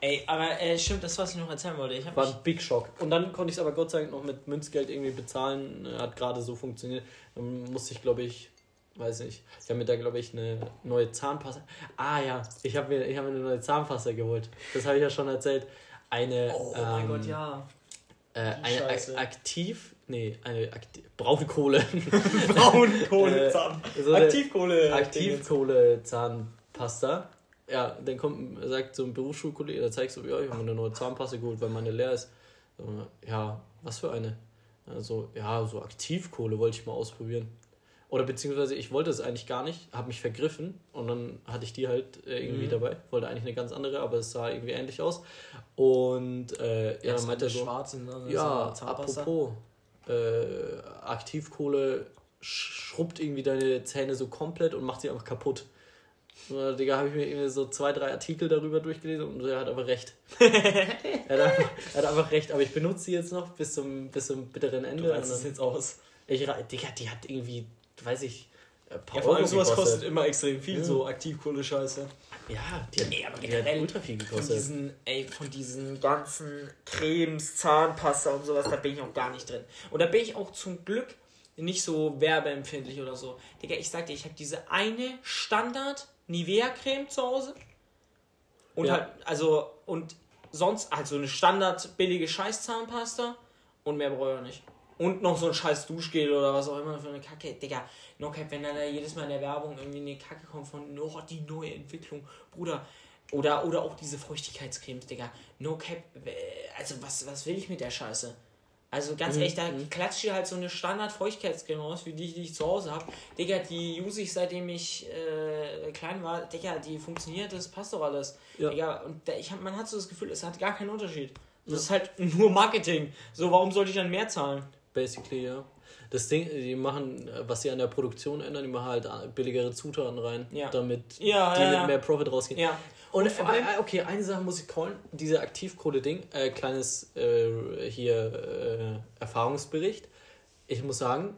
Ey, aber äh, stimmt, das, was ich noch erzählen wollte. Ich War ein Big Shock. Und dann konnte ich es aber Gott sei Dank noch mit Münzgeld irgendwie bezahlen. Hat gerade so funktioniert. Dann musste ich, glaube ich, weiß nicht. Ich habe mir da, glaube ich, eine neue Zahnpasta. Ah ja, ich habe mir, ich hab mir eine neue Zahnpasta geholt. Das habe ich ja schon erzählt. Eine. Oh mein ähm, Gott, ja. Äh, eine. Ak aktiv, nee, eine aktiv, Braunkohle. *laughs* Braunkohle, Äh, Zahn. so eine Aktivkohle. Aktivkohle Zahnpasta. Ja, dann kommt, sagt so ein Berufsschulkollege, da zeigst du, ja, ich habe mir eine neue Zahnpasta geholt, weil meine leer ist. So, Ja, was für eine? Also, ja, so Aktivkohle wollte ich mal ausprobieren. Oder beziehungsweise ich wollte es eigentlich gar nicht, habe mich vergriffen und dann hatte ich die halt äh, irgendwie Mhm. dabei. Wollte eigentlich eine ganz andere, aber es sah irgendwie ähnlich aus. Und äh, ja, dann meinte er so, Schwarz und dann ja, apropos, äh, Aktivkohle schrubbt irgendwie deine Zähne so komplett und macht sie einfach kaputt. So, Digga, habe ich mir irgendwie so zwei, drei Artikel darüber durchgelesen und er hat aber recht. *laughs* er, hat einfach, er hat einfach recht, aber ich benutze sie jetzt noch bis zum, bis zum bitteren Ende. Du weißt und es dann- jetzt aus. ich, Digga, die hat irgendwie, weiß ich, ein paar Ja, vor allem sowas kostet immer extrem viel, Ja. so Aktivkohle-Scheiße. Ja, die hat, Nee, aber die generell hat ultra viel Von gekostet. diesen, ey, von diesen ganzen Cremes, Zahnpasta und sowas, da bin ich auch gar nicht drin. Und da bin ich auch zum Glück nicht so werbeempfindlich oder so. Digga, ich sag dir, ich habe diese eine Standard Nivea-Creme zu Hause. Und Ja. halt, also, und sonst halt so eine Standard billige Scheiß-Zahnpasta und mehr brauche ich auch nicht. Und noch so ein scheiß Duschgel oder was auch immer für eine Kacke. Digga, no cap, wenn dann da jedes Mal in der Werbung irgendwie eine Kacke kommt von, oh, die neue Entwicklung, Bruder. Oder, oder auch diese Feuchtigkeitscremes, Digga. No cap, äh, also was, was will ich mit der Scheiße? Also ganz ehrlich, da klatscht dir halt so eine Standard-Feuchtigkeitscreme raus, wie die, die ich zu Hause habe. Digga, die use ich seitdem ich äh, klein war. Digga, die funktioniert, das passt doch alles. Ja. Digga, und da, ich hab, man hat so das Gefühl, es hat gar keinen Unterschied. Das ist halt nur Marketing. So, warum sollte ich dann mehr zahlen? Basically, ja. Das Ding, die machen, äh, was sie an der Produktion ändern, die machen halt äh, billigere Zutaten rein, Ja. damit Ja, die ja, mit mehr Profit rausgehen. Ja. Und, Und allem, okay, eine Sache muss ich callen, diese Aktivkohle-Ding, äh, kleines äh, hier äh, Erfahrungsbericht. Ich muss sagen,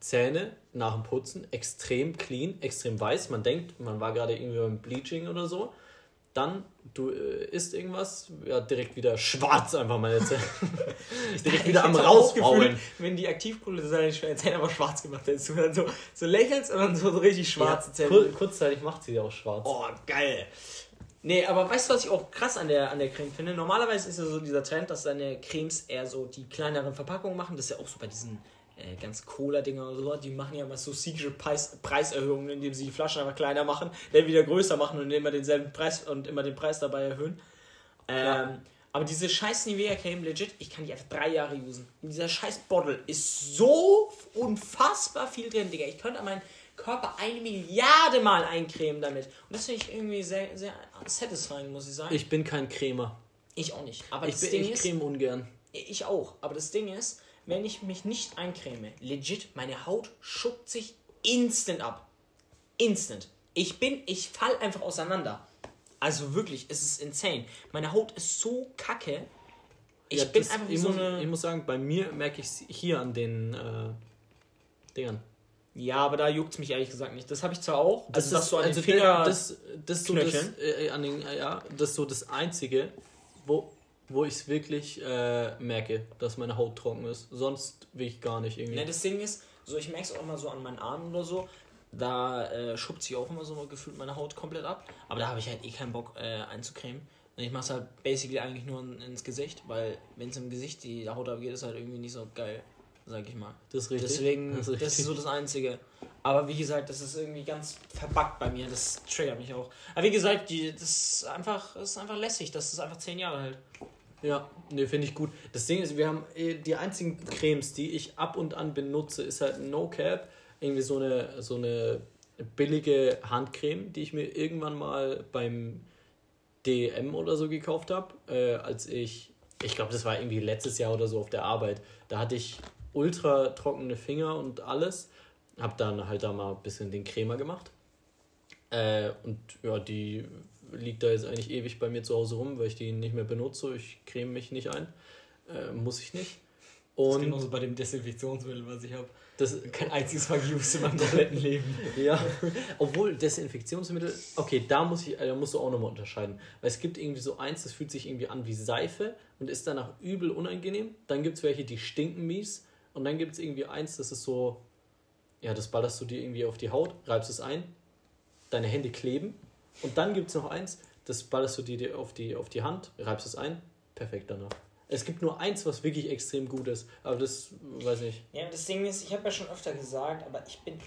Zähne nach dem Putzen extrem clean, extrem weiß. Man denkt, man war gerade irgendwie beim Bleaching oder so. Dann, du äh, isst irgendwas, ja, direkt wieder schwarz einfach meine Zähne. *laughs* *laughs* direkt wieder am Ich das rausbauen. Gefühl, Wenn die Aktivkohle seine Zähne aber schwarz gemacht hättest, du dann so, so lächelst und dann so, so richtig schwarze Ja, Zähne. kur kurzzeitig macht sie auch schwarz. Oh, geil. Nee, aber weißt du, was ich auch krass an der, an der Creme finde? Normalerweise ist ja so dieser Trend, dass seine Cremes eher so die kleineren Verpackungen machen. Das ist ja auch so bei diesen äh, ganz Cola-Dinger oder so. Die machen ja mal so Secret Preis, Preiserhöhungen, indem sie die Flaschen einfach kleiner machen, dann wieder größer machen und immer denselben Preis und immer den Preis dabei erhöhen. Ähm, Ja. Aber diese scheiß Nivea-Creme, legit, ich kann die einfach drei Jahre usen. Und dieser scheiß Bottle ist so unfassbar viel drin, Digga. Ich könnte an meinen Körper eine Milliarde Mal eincremen damit. Und das finde ich irgendwie sehr, sehr satisfying, muss ich sagen. Ich, Ich bin kein Cremer. auch nicht. Aber Ich, das bin, Ding ich ist, creme ungern. ich auch. Aber das Ding ist, wenn ich mich nicht eincreme, legit, meine Haut schuckt sich instant ab. Instant. Ich bin, ich fall einfach auseinander. Also wirklich, es ist insane. Meine Haut ist so kacke. Ich Ja, bin das- einfach wie ich so muss, eine. Ich muss sagen, bei mir merke ich es hier an den äh, Dingern. Ja, aber da juckt es mich ehrlich gesagt nicht. Das habe ich zwar auch. Das also, ist dass du an also den Finger. das, das ist so das, äh, an den, äh, ja, das ist so das einzige, wo, wo ich es wirklich äh, merke, dass meine Haut trocken ist. Sonst will ich gar nicht irgendwie. Ne, das Ding ist, so ich merke es auch immer so an meinen Armen oder so. Da äh, schuppt sich auch immer so gefühlt meine Haut komplett ab. Aber da habe ich halt eh keinen Bock äh, einzucremen. Und ich mache es halt basically eigentlich nur in, ins Gesicht, weil wenn es im Gesicht die Haut abgeht, ist halt irgendwie nicht so geil, sag ich mal. das ist richtig. Deswegen, das das ist, ist, richtig. so das Einzige. Aber wie gesagt, das ist irgendwie ganz verbuggt bei mir. Das triggert mich auch. Aber wie gesagt, die, das ist einfach, das ist einfach lässig. Das ist einfach zehn Jahre alt. Ja, ne, finde ich gut. Das Ding ist, wir haben äh, die einzigen Cremes, die ich ab und an benutze, ist halt No Cap. Irgendwie so eine, so eine billige Handcreme, die ich mir irgendwann mal beim DM oder so gekauft habe, äh, als ich, ich glaube, das war irgendwie letztes Jahr oder so auf der Arbeit. Da hatte ich ultra trockene Finger und alles. Hab dann halt da mal ein bisschen den Cremer gemacht. Äh, und ja, die liegt da jetzt eigentlich ewig bei mir zu Hause rum, weil ich die nicht mehr benutze. Ich creme mich nicht ein. Äh, muss ich nicht. Und genauso bei dem Desinfektionsmittel, was ich habe. das, Kein einziges Mal geused in meinem *laughs* kompletten Leben. ja, obwohl Desinfektionsmittel, okay, da muss ich, äh, da musst du auch nochmal unterscheiden. Weil es gibt irgendwie so eins, das fühlt sich irgendwie an wie Seife und ist danach übel unangenehm. Dann gibt es welche, die stinken mies. Und dann gibt es irgendwie eins, das ist so, ja, das ballerst du dir irgendwie auf die Haut, reibst es ein, deine Hände kleben. Und dann gibt es noch eins, das ballerst du dir auf die, auf die Hand, reibst es ein, perfekt danach. Es gibt nur eins, was wirklich extrem gut ist, aber das weiß ich. Ja, das Ding ist, ich habe ja schon öfter gesagt, aber ich bin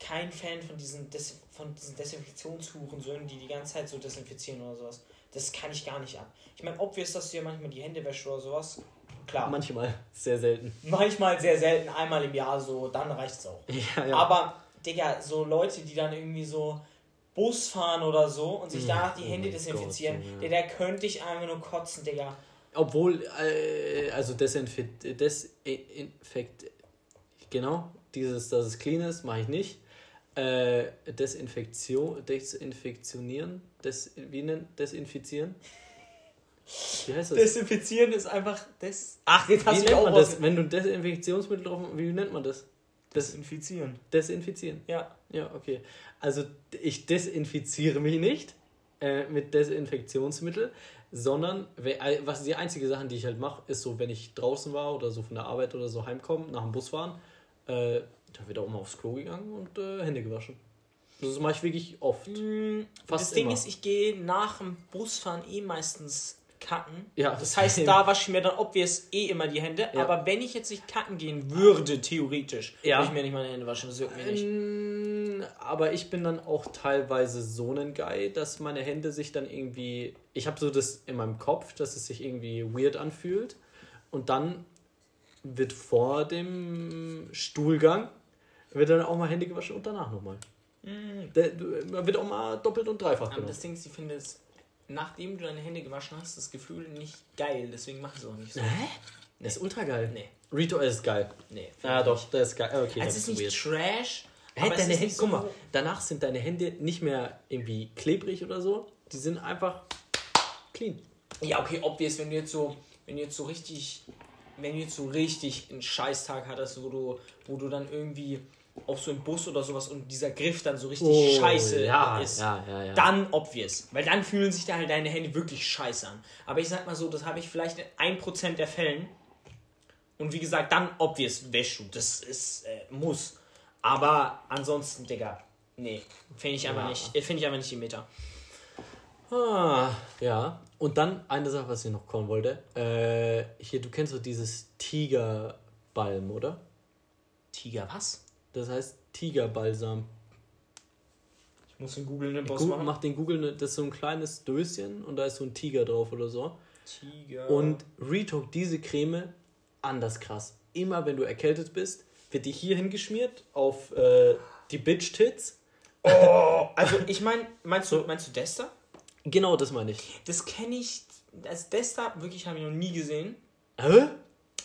kein Fan von diesen, Des von diesen Desinfektionshurensöhnen, die die ganze Zeit so desinfizieren oder sowas. Das kann ich gar nicht ab. Ich meine, obvious, dass du ja manchmal die Hände wäschst oder sowas. Klar. Manchmal, sehr selten. manchmal sehr selten, einmal im Jahr so, dann reicht's auch. *laughs* Ja, ja. Aber, Digga, so Leute, die dann irgendwie so Bus fahren oder so und sich Mm, danach die oh Hände desinfizieren, Gott, Junge. der, der könnte ich einfach nur kotzen, Digga. Obwohl, äh, also Desinfekt, Desinfekt, genau, dieses, dass es clean ist, mache ich nicht. Äh, Desinfektion, Desinfektionieren, Des, wie nennt, desinfizieren? Wie heißt das? Desinfizieren ist einfach das. Ach, jetzt wie hast du nennt auch das? Wenn du Desinfektionsmittel drauf, wie nennt man das? Des, Desinfizieren. desinfizieren. Ja. Ja, okay. Also ich desinfiziere mich nicht äh, mit Desinfektionsmittel, sondern was die einzige Sache, die ich halt mache, ist so, wenn ich draußen war oder so von der Arbeit oder so heimkomme, nach dem Bus fahren, äh, da wird auch mal aufs Klo gegangen und äh, Hände gewaschen. Das mache ich wirklich oft. Mm, Fast das Ding immer. ist, ich gehe nach dem Busfahren eh meistens kacken. Ja, Das heißt, da wasche ich mir dann obvious eh immer die Hände. Ja. Aber wenn ich jetzt nicht kacken gehen würde, theoretisch, Ja. würde ich mir nicht meine Hände waschen. Das juckt mir nicht. Ähm, aber ich bin dann auch teilweise so ein Guy, dass meine Hände sich dann irgendwie. Ich habe so das in meinem Kopf, dass es sich irgendwie weird anfühlt. Und dann wird vor dem Stuhlgang wird dann auch mal Hände gewaschen und danach nochmal. Der, du- man wird auch mal doppelt und dreifach Aber genommen. das Ding ist, ich finde es, nachdem du deine Hände gewaschen hast, das Gefühl nicht geil. Deswegen mach ich es auch nicht so. Hä? Das ist ultra geil. Nee, Rito ist geil. nee. Ja, doch, das ist geil. Okay, Also das es ist nicht weird. Trash. Hey, deine Hände, nicht guck so- mal, danach sind deine Hände nicht mehr irgendwie klebrig oder so. Die sind einfach clean. Ja, okay, obvious, wenn du jetzt so, wenn du jetzt so richtig, wenn du jetzt so richtig einen Scheißtag hattest, wo du, wo du dann irgendwie auch so im Bus oder sowas und dieser Griff dann so richtig scheiße Oh, ja, ist, ja, ja, ja. dann obvious. Weil dann fühlen sich da halt deine Hände wirklich scheiße an. Aber ich sag mal so, das habe ich vielleicht in 1% der Fällen. Und wie gesagt, dann obvious wäschst du. Das ist, äh, muss. Aber ansonsten, Digga, nee. Finde ich einfach nicht, finde ich einfach nicht die Meter. Ah, ja. Und dann eine Sache, was ich noch kommen wollte. Äh, hier, du kennst doch dieses Tigerbalm, oder? Tiger, was? Das heißt Tigerbalsam. Ich muss in Google einen Boss machen. mach den Google, das ist so ein kleines Döschen und da ist so ein Tiger drauf oder so. Tiger. Und Retalk, diese Creme, anders krass. Immer wenn du erkältet bist, wird die hier hingeschmiert auf äh, die Bitch-Tits. Oh, also ich meine, meinst du, meinst du Desta? Genau das meine ich. Das kenne ich, das Desta wirklich habe ich noch nie gesehen. Hä?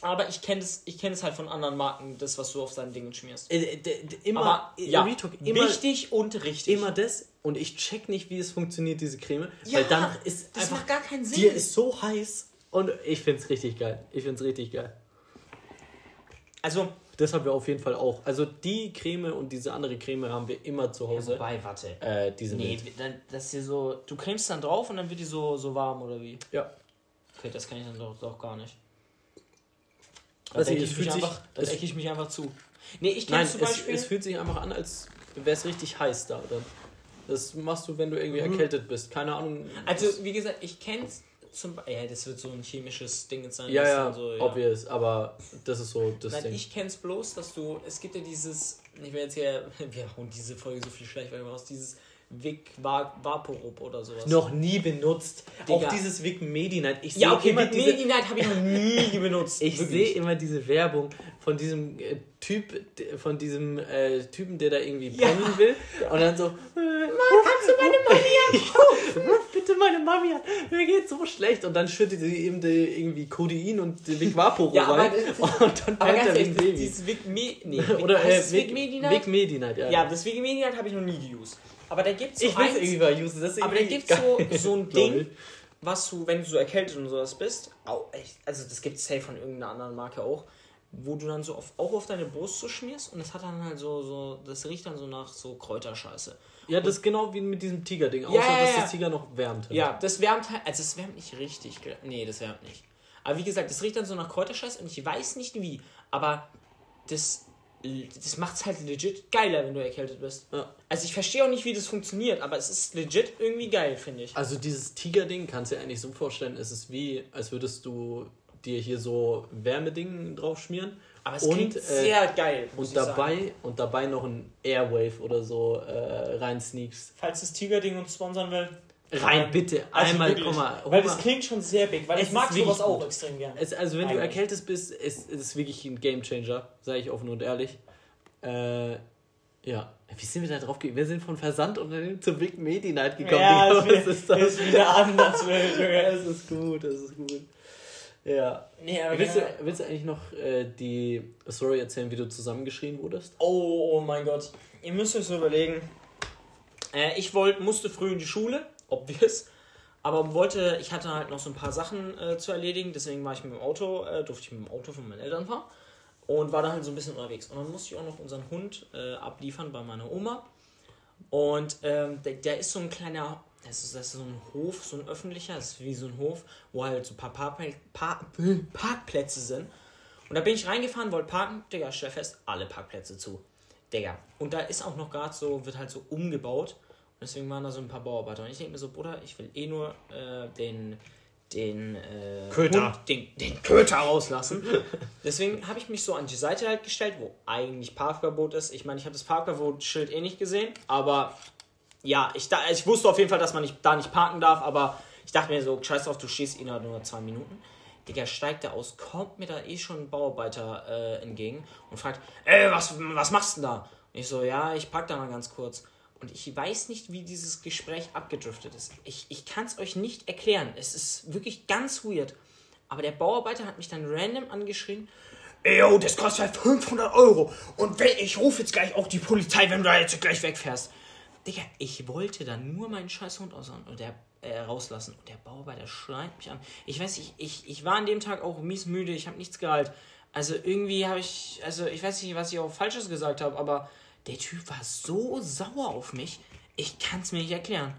Aber ich kenne es, es halt von anderen Marken, das was du auf deinen Dingen schmierst. Äh, immer, Aber äh, ja, Retalk, immer, wichtig und richtig. immer das. Und ich check nicht, wie es funktioniert, diese Creme. Ja, weil dann ist das einfach, macht gar keinen Sinn. dir ist so heiß. Und ich find's richtig geil. Ich find's richtig geil. Also das haben wir auf jeden Fall auch. Also die Creme und diese andere Creme haben wir immer zu Hause. Wobei, warte. Äh, diese Nee, dann, das ist hier so. Du cremst dann drauf und dann wird die so, so warm, oder wie? Ja. Okay, das kann ich dann doch, doch gar nicht. Da Also, es ich, mich einfach, da es- decke ich mich einfach zu. Nee, ich kenne zum es, Beispiel. es fühlt sich einfach an, als wäre es richtig heiß da. Dann. Das machst du, wenn du irgendwie Mhm. erkältet bist. Keine Ahnung. also, wie gesagt, ich kenn's zum Beispiel. Ja, das wird so ein chemisches Ding jetzt sein. ja, ja, so, obvious, aber das ist so das Nein, Ding. ich kenn's bloß, dass du. Es gibt ja dieses. Ich will jetzt hier. *laughs* Wir hauen diese Folge so viel Schleichwerbung raus. Dieses Vic Va- Vaporub oder sowas. noch nie benutzt. Digga. Auch dieses Vic Medi Night. Ich Ja, okay, immer mit diese, Medi Night habe ich noch nie *laughs* benutzt. Ich sehe immer diese Werbung von diesem äh, Typ, von diesem äh, Typen, der da irgendwie Ja. pennen will. Und dann so, äh, kannst du meine Mami anrufen? *laughs* Ruf bitte meine Mami an. Mir geht's so schlecht. Und dann schüttet sie ihm die, irgendwie Codein und Vic Vaporo Ja, rein. Und dann pennt er wie ein Baby. dieses Vic Me nee, *laughs* Oder heißt äh, Vic Medi Night? Vic Medi Night, ja. Ja, das Vic Medi Night habe ich noch nie geused. Aber da gibt's so ich will es irgendwie mal usen. Das ist Aber da gibt's so, geil, so ein glaub *laughs* Ding, was du, wenn du so erkältet und sowas bist, au, echt, also das gibt's safe von irgendeiner anderen Marke auch, wo du dann so auf, auch auf deine Brust so schmierst und es hat dann halt so, so, das riecht dann so nach so Kräuterscheiße. Ja, das ist genau wie mit diesem Tiger-Ding. Außer, Ja, ja, dass ja. das Tiger noch wärmt. halt. Ja, das wärmt halt, also es wärmt nicht richtig, nee, das wärmt nicht. Aber wie gesagt, das riecht dann so nach Kräuterscheiße und ich weiß nicht wie, aber das, das macht's halt legit geiler, wenn du erkältet bist. Ja. Also ich verstehe auch nicht, wie das funktioniert, aber es ist legit irgendwie geil, finde ich. Also dieses Tiger-Ding kannst du dir eigentlich so vorstellen, es ist wie, als würdest du dir hier so Wärmeding drauf schmieren. Aber es und, klingt äh, sehr geil. muss Und ich sagen. dabei, und dabei noch ein Airwave oder so äh, rein sneaks. Falls das Tiger-Ding uns sponsern will. Rein, bitte, Also einmal, wirklich, komm mal. Weil das klingt schon sehr big, weil Es ich mag sowas auch extrem gern. Es, also wenn du Eigentlich. erkältet bist, ist es wirklich ein Gamechanger, sage ich offen und ehrlich. Äh, ja, wie sind wir da drauf gekommen? Wir sind von Versandunternehmen zu Big Medi Night gekommen. Ja, Digga, ist, was ist, ist wieder anders. Das *laughs* ist gut, das ist gut. Ja. Nee, aber Willst du, generell- willst du eigentlich noch äh, die Story erzählen, wie du zusammengeschrien wurdest? Oh, oh mein Gott. Ihr müsst euch so überlegen. Äh, ich wollte, musste früh in die Schule, obvious. Aber wollte, ich hatte halt noch so ein paar Sachen äh, zu erledigen, deswegen war ich mit dem Auto, äh, durfte ich mit dem Auto von meinen Eltern fahren und war da halt so ein bisschen unterwegs. Und dann musste ich auch noch unseren Hund äh, abliefern bei meiner Oma. Und ähm, der, der ist so ein kleiner, das ist, das ist so ein Hof, so ein öffentlicher, das ist wie so ein Hof, wo halt so ein paar Parkpl Par *laughs* Parkplätze sind. Und da bin ich reingefahren, wollte parken, Digga, stell fest, alle Parkplätze zu. Digga. Und da ist auch noch gerade so, wird halt so umgebaut. Deswegen waren da so ein paar Bauarbeiter. Und ich denke mir so, Bruder, ich will eh nur äh, den, den, äh, Köter. Hund, den, den Köter rauslassen. *laughs* deswegen habe ich mich so an die Seite halt gestellt, wo eigentlich Parkverbot ist. Ich meine, ich habe das Parkverbot-Schild eh nicht gesehen, aber ja, ich, da, ich wusste auf jeden Fall, dass man nicht, da nicht parken darf, aber ich dachte mir so, scheiß drauf, du stehst innerhalb nur zwei Minuten. Digga, steigt er aus, kommt mir da eh schon ein Bauarbeiter äh, entgegen und fragt, ey, was, was machst du denn da? Und ich so, ja, ich pack da mal ganz kurz. Und ich weiß nicht, wie dieses Gespräch abgedriftet ist. Ich, ich kann es euch nicht erklären. Es ist wirklich ganz weird. Aber der Bauarbeiter hat mich dann random angeschrien. Ey, yo, das kostet halt 500 Euro. Und wenn, ich rufe jetzt gleich auch die Polizei, wenn du da jetzt gleich wegfährst. Digga, ich wollte dann nur meinen scheiß Hund aus und der, äh, rauslassen. Und der Bauarbeiter schreit mich an. Ich weiß nicht, ich, ich war an dem Tag auch mies müde, ich habe nichts gehalten. Also irgendwie habe ich, also ich weiß nicht, was ich auch Falsches gesagt habe, aber der Typ war so sauer auf mich, ich kann es mir nicht erklären.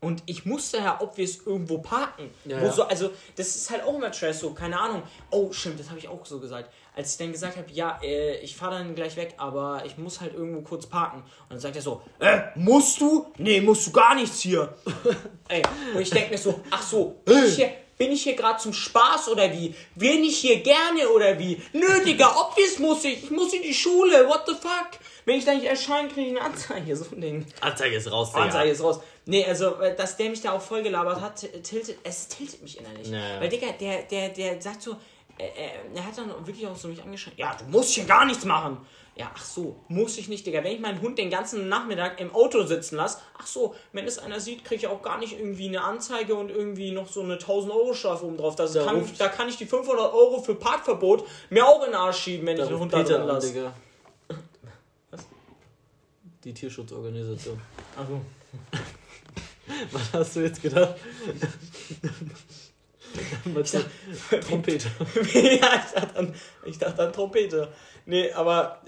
Und ich musste ja obvious irgendwo parken. Ja, ja. So, also, das ist halt auch immer Stress, so, keine Ahnung. Oh, stimmt, das habe ich auch so gesagt. Als ich dann gesagt habe, ja, äh, ich fahre dann gleich weg, aber ich muss halt irgendwo kurz parken. Und dann sagt er so, äh, musst du? Nee, musst du gar nichts hier. *laughs* Ey, und ich denke mir so, ach so, ich hier, bin ich hier gerade zum Spaß oder wie? Bin ich hier gerne oder wie? Nö, Digga, obvious muss ich. Ich muss in die Schule, what the fuck? Wenn ich da nicht erscheine, kriege ich eine Anzeige, so ein Ding. Anzeige ist raus, Digga. Anzeige ist raus. Nee, also, äh, dass der mich da auch voll gelabert hat, tiltet, es tiltet mich innerlich. Ja, ja. Weil, Digga, der, der, der sagt so, äh, äh, er hat dann wirklich auch so mich angeschrien, ja, du musst hier gar nichts machen. Ja, ach so, muss ich nicht, Digga. Wenn ich meinen Hund den ganzen Nachmittag im Auto sitzen lasse, ach so, wenn es einer sieht, kriege ich auch gar nicht irgendwie eine Anzeige und irgendwie noch so eine 1000 Euro Strafe oben drauf. Das Da kann, da kann ich die 500 Euro für Parkverbot mir auch in den Arsch schieben, wenn Da ich den Hund da drin lasse. Digga. *laughs* Was? Die Tierschutzorganisation. Ach so. *laughs* Was hast du jetzt gedacht? *laughs* *laughs* ich dachte, *laughs* Trompete. *laughs* ja, ich dachte, an, ich dachte an Trompete. Nee, aber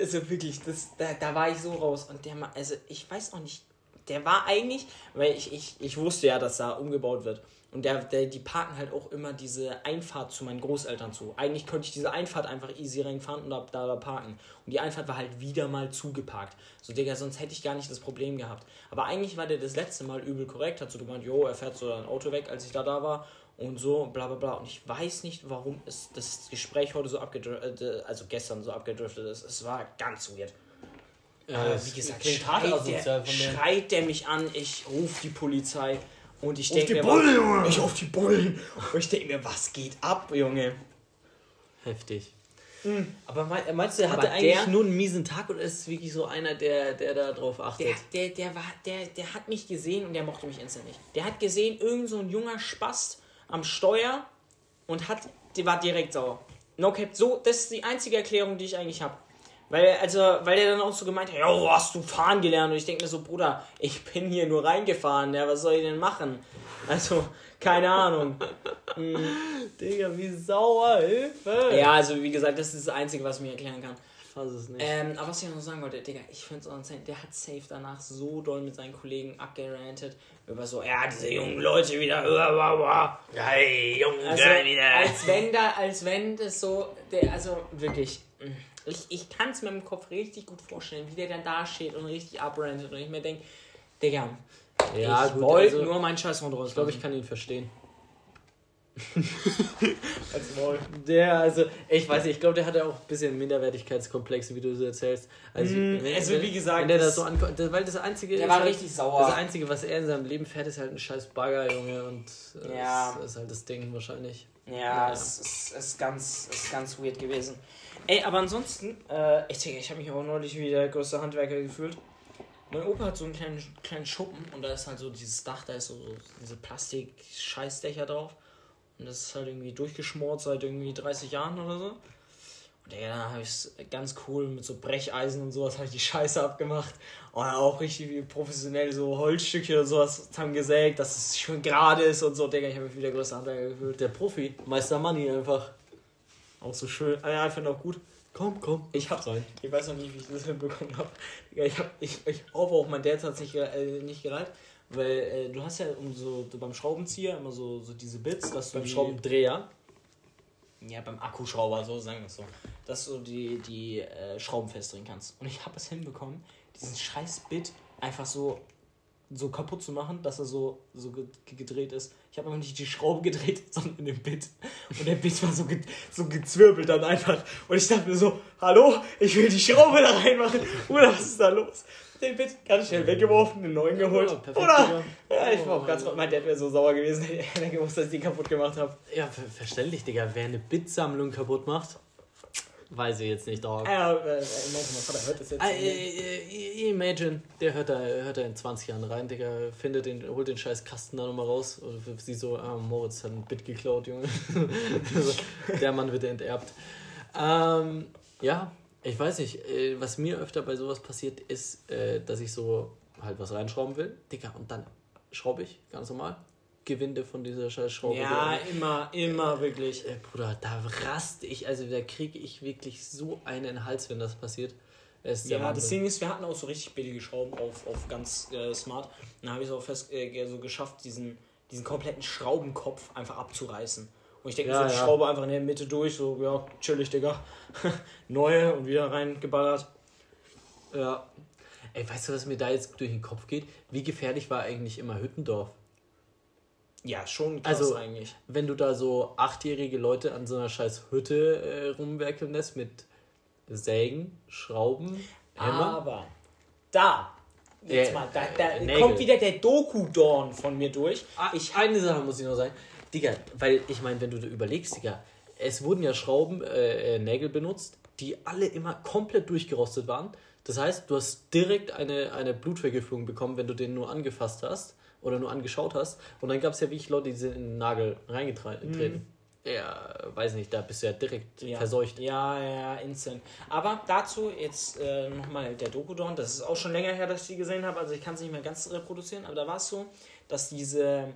also wirklich, das, da, da war ich so raus. Und der, also ich weiß auch nicht, der war eigentlich, weil ich, ich, ich wusste ja, dass da umgebaut wird. Und der, der, die parken halt auch immer diese Einfahrt zu meinen Großeltern zu. Eigentlich könnte ich diese Einfahrt einfach easy reinfahren und da, da, da parken. Und die Einfahrt war halt wieder mal zugeparkt. So, Digga, sonst hätte ich gar nicht das Problem gehabt. Aber eigentlich war der das letzte Mal übel korrekt. Hat so gemeint, jo, er fährt so ein Auto weg, als ich da da war. Und so, bla bla bla. Und ich weiß nicht, warum es das Gespräch heute so abgedriftet, äh, also gestern so abgedriftet ist. Es war ganz weird. Ja, äh, wie gesagt, schreit der, schreit der mich an, ich rufe die Polizei. Und ich denke mir, Bullen, Junge. ich auf die Bullen. Und ich denke mir, was geht ab, Junge? Heftig. Mhm. Aber meinst du, er hatte eigentlich der, nur einen miesen Tag oder ist es wirklich so einer, der, der da drauf achtet? Der, der, der, war, der, der hat mich gesehen und der mochte mich instant nicht. Der hat gesehen, irgend so ein junger Spast am Steuer und hat, der war direkt sauer. No cap, so, das ist die einzige Erklärung, die ich eigentlich habe. Weil, also, weil der dann auch so gemeint hat, ja, hast du fahren gelernt? Und ich denke mir so, Bruder, ich bin hier nur reingefahren, ja, was soll ich denn machen? Also, keine Ahnung. *laughs* Digga, wie sauer, Hilfe! Ja, also wie gesagt, das ist das Einzige, was ich mir erklären kann. Weiß es nicht. Ähm, aber was ich noch sagen wollte, Digga, ich finde es auch insane, der hat safe danach so doll mit seinen Kollegen abgerantet, über so, ja, diese jungen Leute wieder, ja, hey, jungen also, wieder. Als wenn da, als wenn das so, der, also wirklich. Ich, ich kann es mir im Kopf richtig gut vorstellen, wie der dann da steht und richtig abrentet und ich mir denke, Digga, ja, ich wollte also, nur meinen Scheiß raus. Ich glaube, ich kann ihn verstehen. *laughs* Als Maul. Der, also, ich weiß nicht, ich glaube, der hatte auch ein bisschen Minderwertigkeitskomplexe, wie du so erzählst. Also, mm, wenn, also wie gesagt, wenn der das so ankommt, weil das einzige. Der war halt, richtig sauer. Das einzige, was er in seinem Leben fährt, ist halt ein scheiß Bagger, Junge, und äh, ja. das ist halt das Ding wahrscheinlich. Ja, ja. Es, ist, ist, ganz, ist ganz weird gewesen. Ey, aber ansonsten, äh, ich denke, ich habe mich auch neulich wie der größte Handwerker gefühlt. Mein Opa hat so einen kleinen, kleinen Schuppen und da ist halt so dieses Dach, da ist so, so diese Plastik-Scheißdächer drauf. Und das ist halt irgendwie durchgeschmort seit irgendwie 30 Jahren oder so. Und ja, da habe ich ganz cool mit so Brecheisen und sowas habe ich die Scheiße abgemacht. Und auch richtig professionell so Holzstückchen oder sowas haben gesägt, dass es schön gerade ist und so. Digga, ich habe mich wieder größer Handwerker gefühlt. Der Profi, Meister Money einfach. Auch so schön. Ah, ja, ich finde auch gut. Komm, komm. Ich hab's rein. Ich weiß noch nicht, wie ich das *laughs* hinbekommen habe. Ich, hab, ich, ich hoffe auch, mein Dad hat sich äh, nicht gereiht. Weil äh, du hast ja um so beim Schraubenzieher immer so, so diese Bits, dass du. Beim Schraubendreher? Ja, beim Akkuschrauber, so sagen wir es so. Dass du die, die äh, Schrauben festdrehen kannst. Und ich habe es hinbekommen, diesen scheiß Bit einfach so so kaputt zu machen, dass er so, so gedreht ist. Ich habe aber nicht die Schraube gedreht, *laughs* sondern den Bit. Und der Bit war so, ge so gezwirbelt dann einfach. Und ich dachte mir so, hallo, ich will die Schraube da reinmachen. Oder was ist da los? Den Bit ganz schnell weggeworfen, den neuen geholt. Ja, perfekt, Oder? Ja, ich war auch ganz Mein Dad wäre so sauer gewesen, *laughs* hätte er gewusst, dass ich die kaputt gemacht habe. Ja, ver verständlich, Digga. Wer eine Bitsammlung kaputt macht, Weiß ich jetzt nicht, Dog. Ja, äh, mein Vater hört das jetzt. Äh, äh, imagine, der hört da, hört da in 20 Jahren rein, Digga, findet den, holt den scheiß Kasten da nochmal raus und sie so, ah, Moritz hat ein Bit geklaut, Junge. *laughs* Also, der Mann wird enterbt. Ähm, ja, ich weiß nicht, äh, was mir öfter bei sowas passiert, ist, äh, dass ich so halt was reinschrauben will, Digga, und dann schraube ich, ganz normal. Gewinde von dieser scheiß Schraube. Ja, immer, immer wirklich. Äh, Bruder, da raste ich, also da kriege ich wirklich so einen Hals, wenn das passiert. Das ja, das Ding ist, wir hatten auch so richtig billige Schrauben auf, auf ganz äh, smart. Und dann habe ich es auch fest äh, so geschafft, diesen, diesen kompletten Schraubenkopf einfach abzureißen. Und ich denke, ja, so die ja. Schraube einfach in der Mitte durch, so, ja, chillig, Digga. *laughs* Neue und wieder reingeballert. Ja. Ey, weißt du, was mir da jetzt durch den Kopf geht? Wie gefährlich war eigentlich immer Hüttendorf? Ja, schon krass also, eigentlich. Wenn du da so achtjährige Leute an so einer scheiß Hütte äh, rumwerkeln lässt mit Sägen, Schrauben, Hämmer. Aber da, jetzt äh, mal, da, da äh, kommt wieder der Doku-Dorn von mir durch. Ah, ich, eine Sache muss ich noch sagen. Digga, weil ich meine, wenn du da überlegst, Digga, es wurden ja Schrauben, äh, äh, Nägel benutzt, die alle immer komplett durchgerostet waren. Das heißt, du hast direkt eine, eine Blutvergiftung bekommen, wenn du den nur angefasst hast oder nur angeschaut hast. Und dann gab es ja wirklich Leute, die sind in den Nagel reingetreten. Mhm. Ja, weiß nicht, da bist du ja direkt ja. verseucht. Ja, ja, instant. Aber dazu jetzt äh, nochmal der Dokudon. Das ist auch schon länger her, dass ich die gesehen habe. Also ich kann es nicht mehr ganz reproduzieren. Aber da war es so, dass diese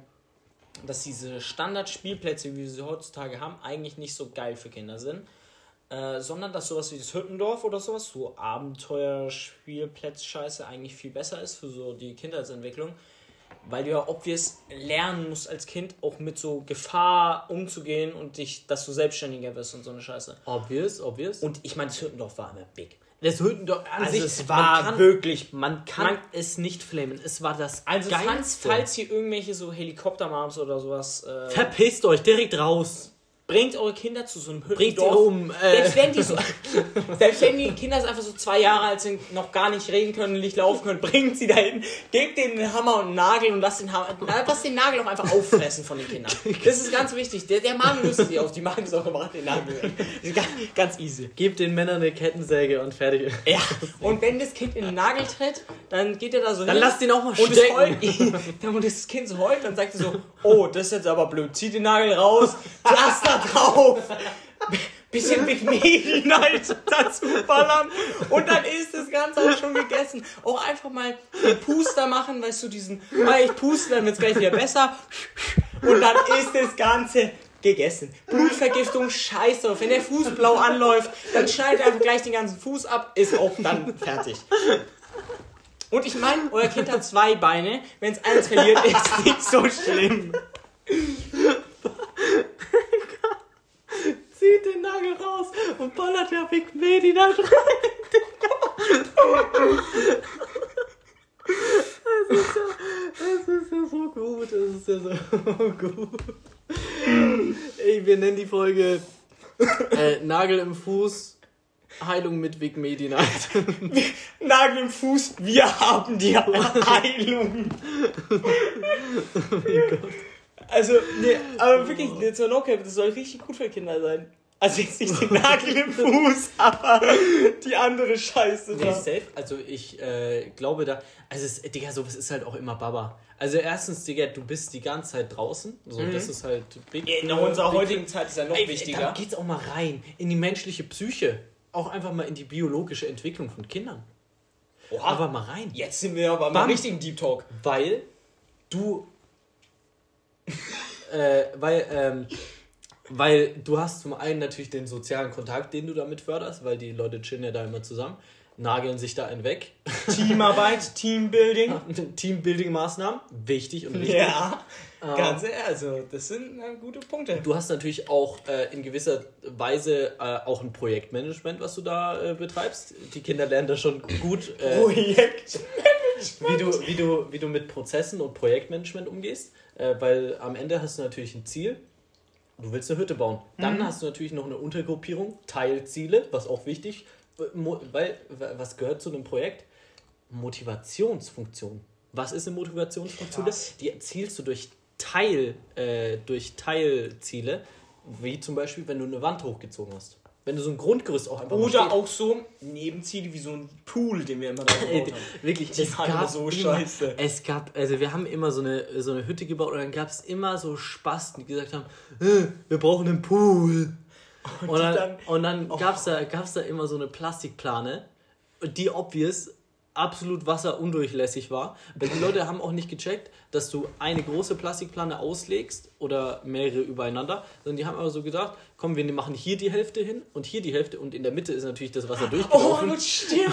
dass diese Standardspielplätze, wie wir sie heutzutage haben, eigentlich nicht so geil für Kinder sind. Äh, sondern dass sowas wie das Hüttendorf oder sowas, so Abenteuerspielplätze-Scheiße eigentlich viel besser ist für so die Kindheitsentwicklung. Weil du ja obvious lernen musst als Kind auch mit so Gefahr umzugehen und dich, dass du selbstständiger wirst und so eine Scheiße. Obvious, obvious. Und ich meine, das Hüttendorf war immer big. Das Hüttendorf an Also sich, es war kann, wirklich, man kann man- es nicht flamen. Es war das Also falls, Geilste. falls hier irgendwelche so Helikoptermoms oder sowas äh, Verpisst euch direkt raus. Bringt eure Kinder zu so einem Bringt sie Hüttendorf. um. Äh, Selbst wenn die so, *laughs* selbst wenn die Kinder einfach so zwei Jahre alt sind, noch gar nicht reden können, nicht laufen können, bringt sie dahin, gebt denen einen Hammer und einen Nagel und lasst den, Hammer, lasst den Nagel auch einfach auffressen von den Kindern. Das ist ganz wichtig. Der, der Magen löst sie auf, die Magensäure macht den Nagel weg. Das ist ganz, ganz easy. Gebt den Männern eine Kettensäge und fertig. Ja, und wenn das Kind in den Nagel tritt, dann geht er da so Dann hin. lasst ihn auch mal stecken. *laughs* dann, und das Kind so heult, dann sagt sie so, oh, das ist jetzt aber blöd. Zieht den Nagel raus, Pflaster drauf, bisschen Big Medien halt dazu ballern und dann ist das Ganze auch schon gegessen. Auch einfach mal einen Puster machen, weißt du, diesen, ah, ich puste, dann wird's gleich wieder besser und dann ist das Ganze gegessen. Blutvergiftung, scheiße. Wenn der Fuß blau anläuft, dann schneidet einfach gleich den ganzen Fuß ab, ist auch dann fertig. Und ich meine, euer Kind hat zwei Beine. Wenn es eins verliert, ist nicht so schlimm. *laughs* Zieht den Nagel raus und ballert der Big Medi da rein. *laughs* Das ist, ja, das ist ja so gut. Das ist ja so gut. Ey, wir nennen die Folge äh, Nagel im Fuß, Heilung mit Big Medi Night. *laughs* Nagel im Fuß, wir haben die Heilung. Also, nee, aber wirklich, jetzt mal no cap, das soll richtig gut für Kinder sein. Also jetzt nicht den Nagel im Fuß, aber die andere Scheiße Nee, da. safe. Also ich äh, glaube da, also es, Digga, sowas ist halt auch immer Baba. Also erstens, Digga, du bist die ganze Zeit draußen. So, das ist halt big. In unserer heutigen Zeit ist ja noch Ey, wichtiger. Da geht's auch mal rein. In die menschliche Psyche. Auch einfach mal in die biologische Entwicklung von Kindern. Oha, Aber mal rein. jetzt sind wir aber mal Bam. richtigen Deep Talk. Weil du. *laughs* äh, weil, ähm, weil du hast zum einen natürlich den sozialen Kontakt, den du damit förderst, weil die Leute chillen ja da immer zusammen, nageln sich da einen weg. Teamarbeit, *laughs* Teambuilding. Teambuilding-Maßnahmen, wichtig und wichtig. Ja, ganz ehrlich, also das sind äh, gute Punkte. Du hast natürlich auch äh, in gewisser Weise äh, auch ein Projektmanagement, was du da äh, betreibst. Die Kinder lernen da schon gut, äh, Projekt. wie, du, wie, du, wie du mit Prozessen und Projektmanagement umgehst. Äh, weil am Ende hast du natürlich ein Ziel. Du willst eine Hütte bauen. Dann hast du natürlich noch eine Untergruppierung, Teilziele, was auch wichtig, Mo- weil was gehört zu einem Projekt? Motivationsfunktion. Was ist eine Motivationsfunktion? Krass. Die erzielst du durch Teil, äh, durch Teilziele, wie zum Beispiel, wenn du eine Wand hochgezogen hast. Wenn du so ein Grundgerüst auch einfach Oder auch so Nebenziele wie so ein Pool, den wir immer da Ey, gebaut haben. wirklich, Die es gab so immer, scheiße. Es gab, also wir haben immer so eine, so eine Hütte gebaut und dann gab es immer so Spasten, die gesagt haben, äh, wir brauchen einen Pool. Und, dann, dann- und dann gab es da, gab's da immer so eine Plastikplane, die obvious absolut wasserundurchlässig war. Weil die Leute haben auch nicht gecheckt, dass du eine große Plastikplane auslegst oder mehrere übereinander, sondern die haben aber so gedacht, komm, wir machen hier die Hälfte hin und hier die Hälfte und in der Mitte ist natürlich das Wasser Oh durchgelaufen. Gott, stimmt.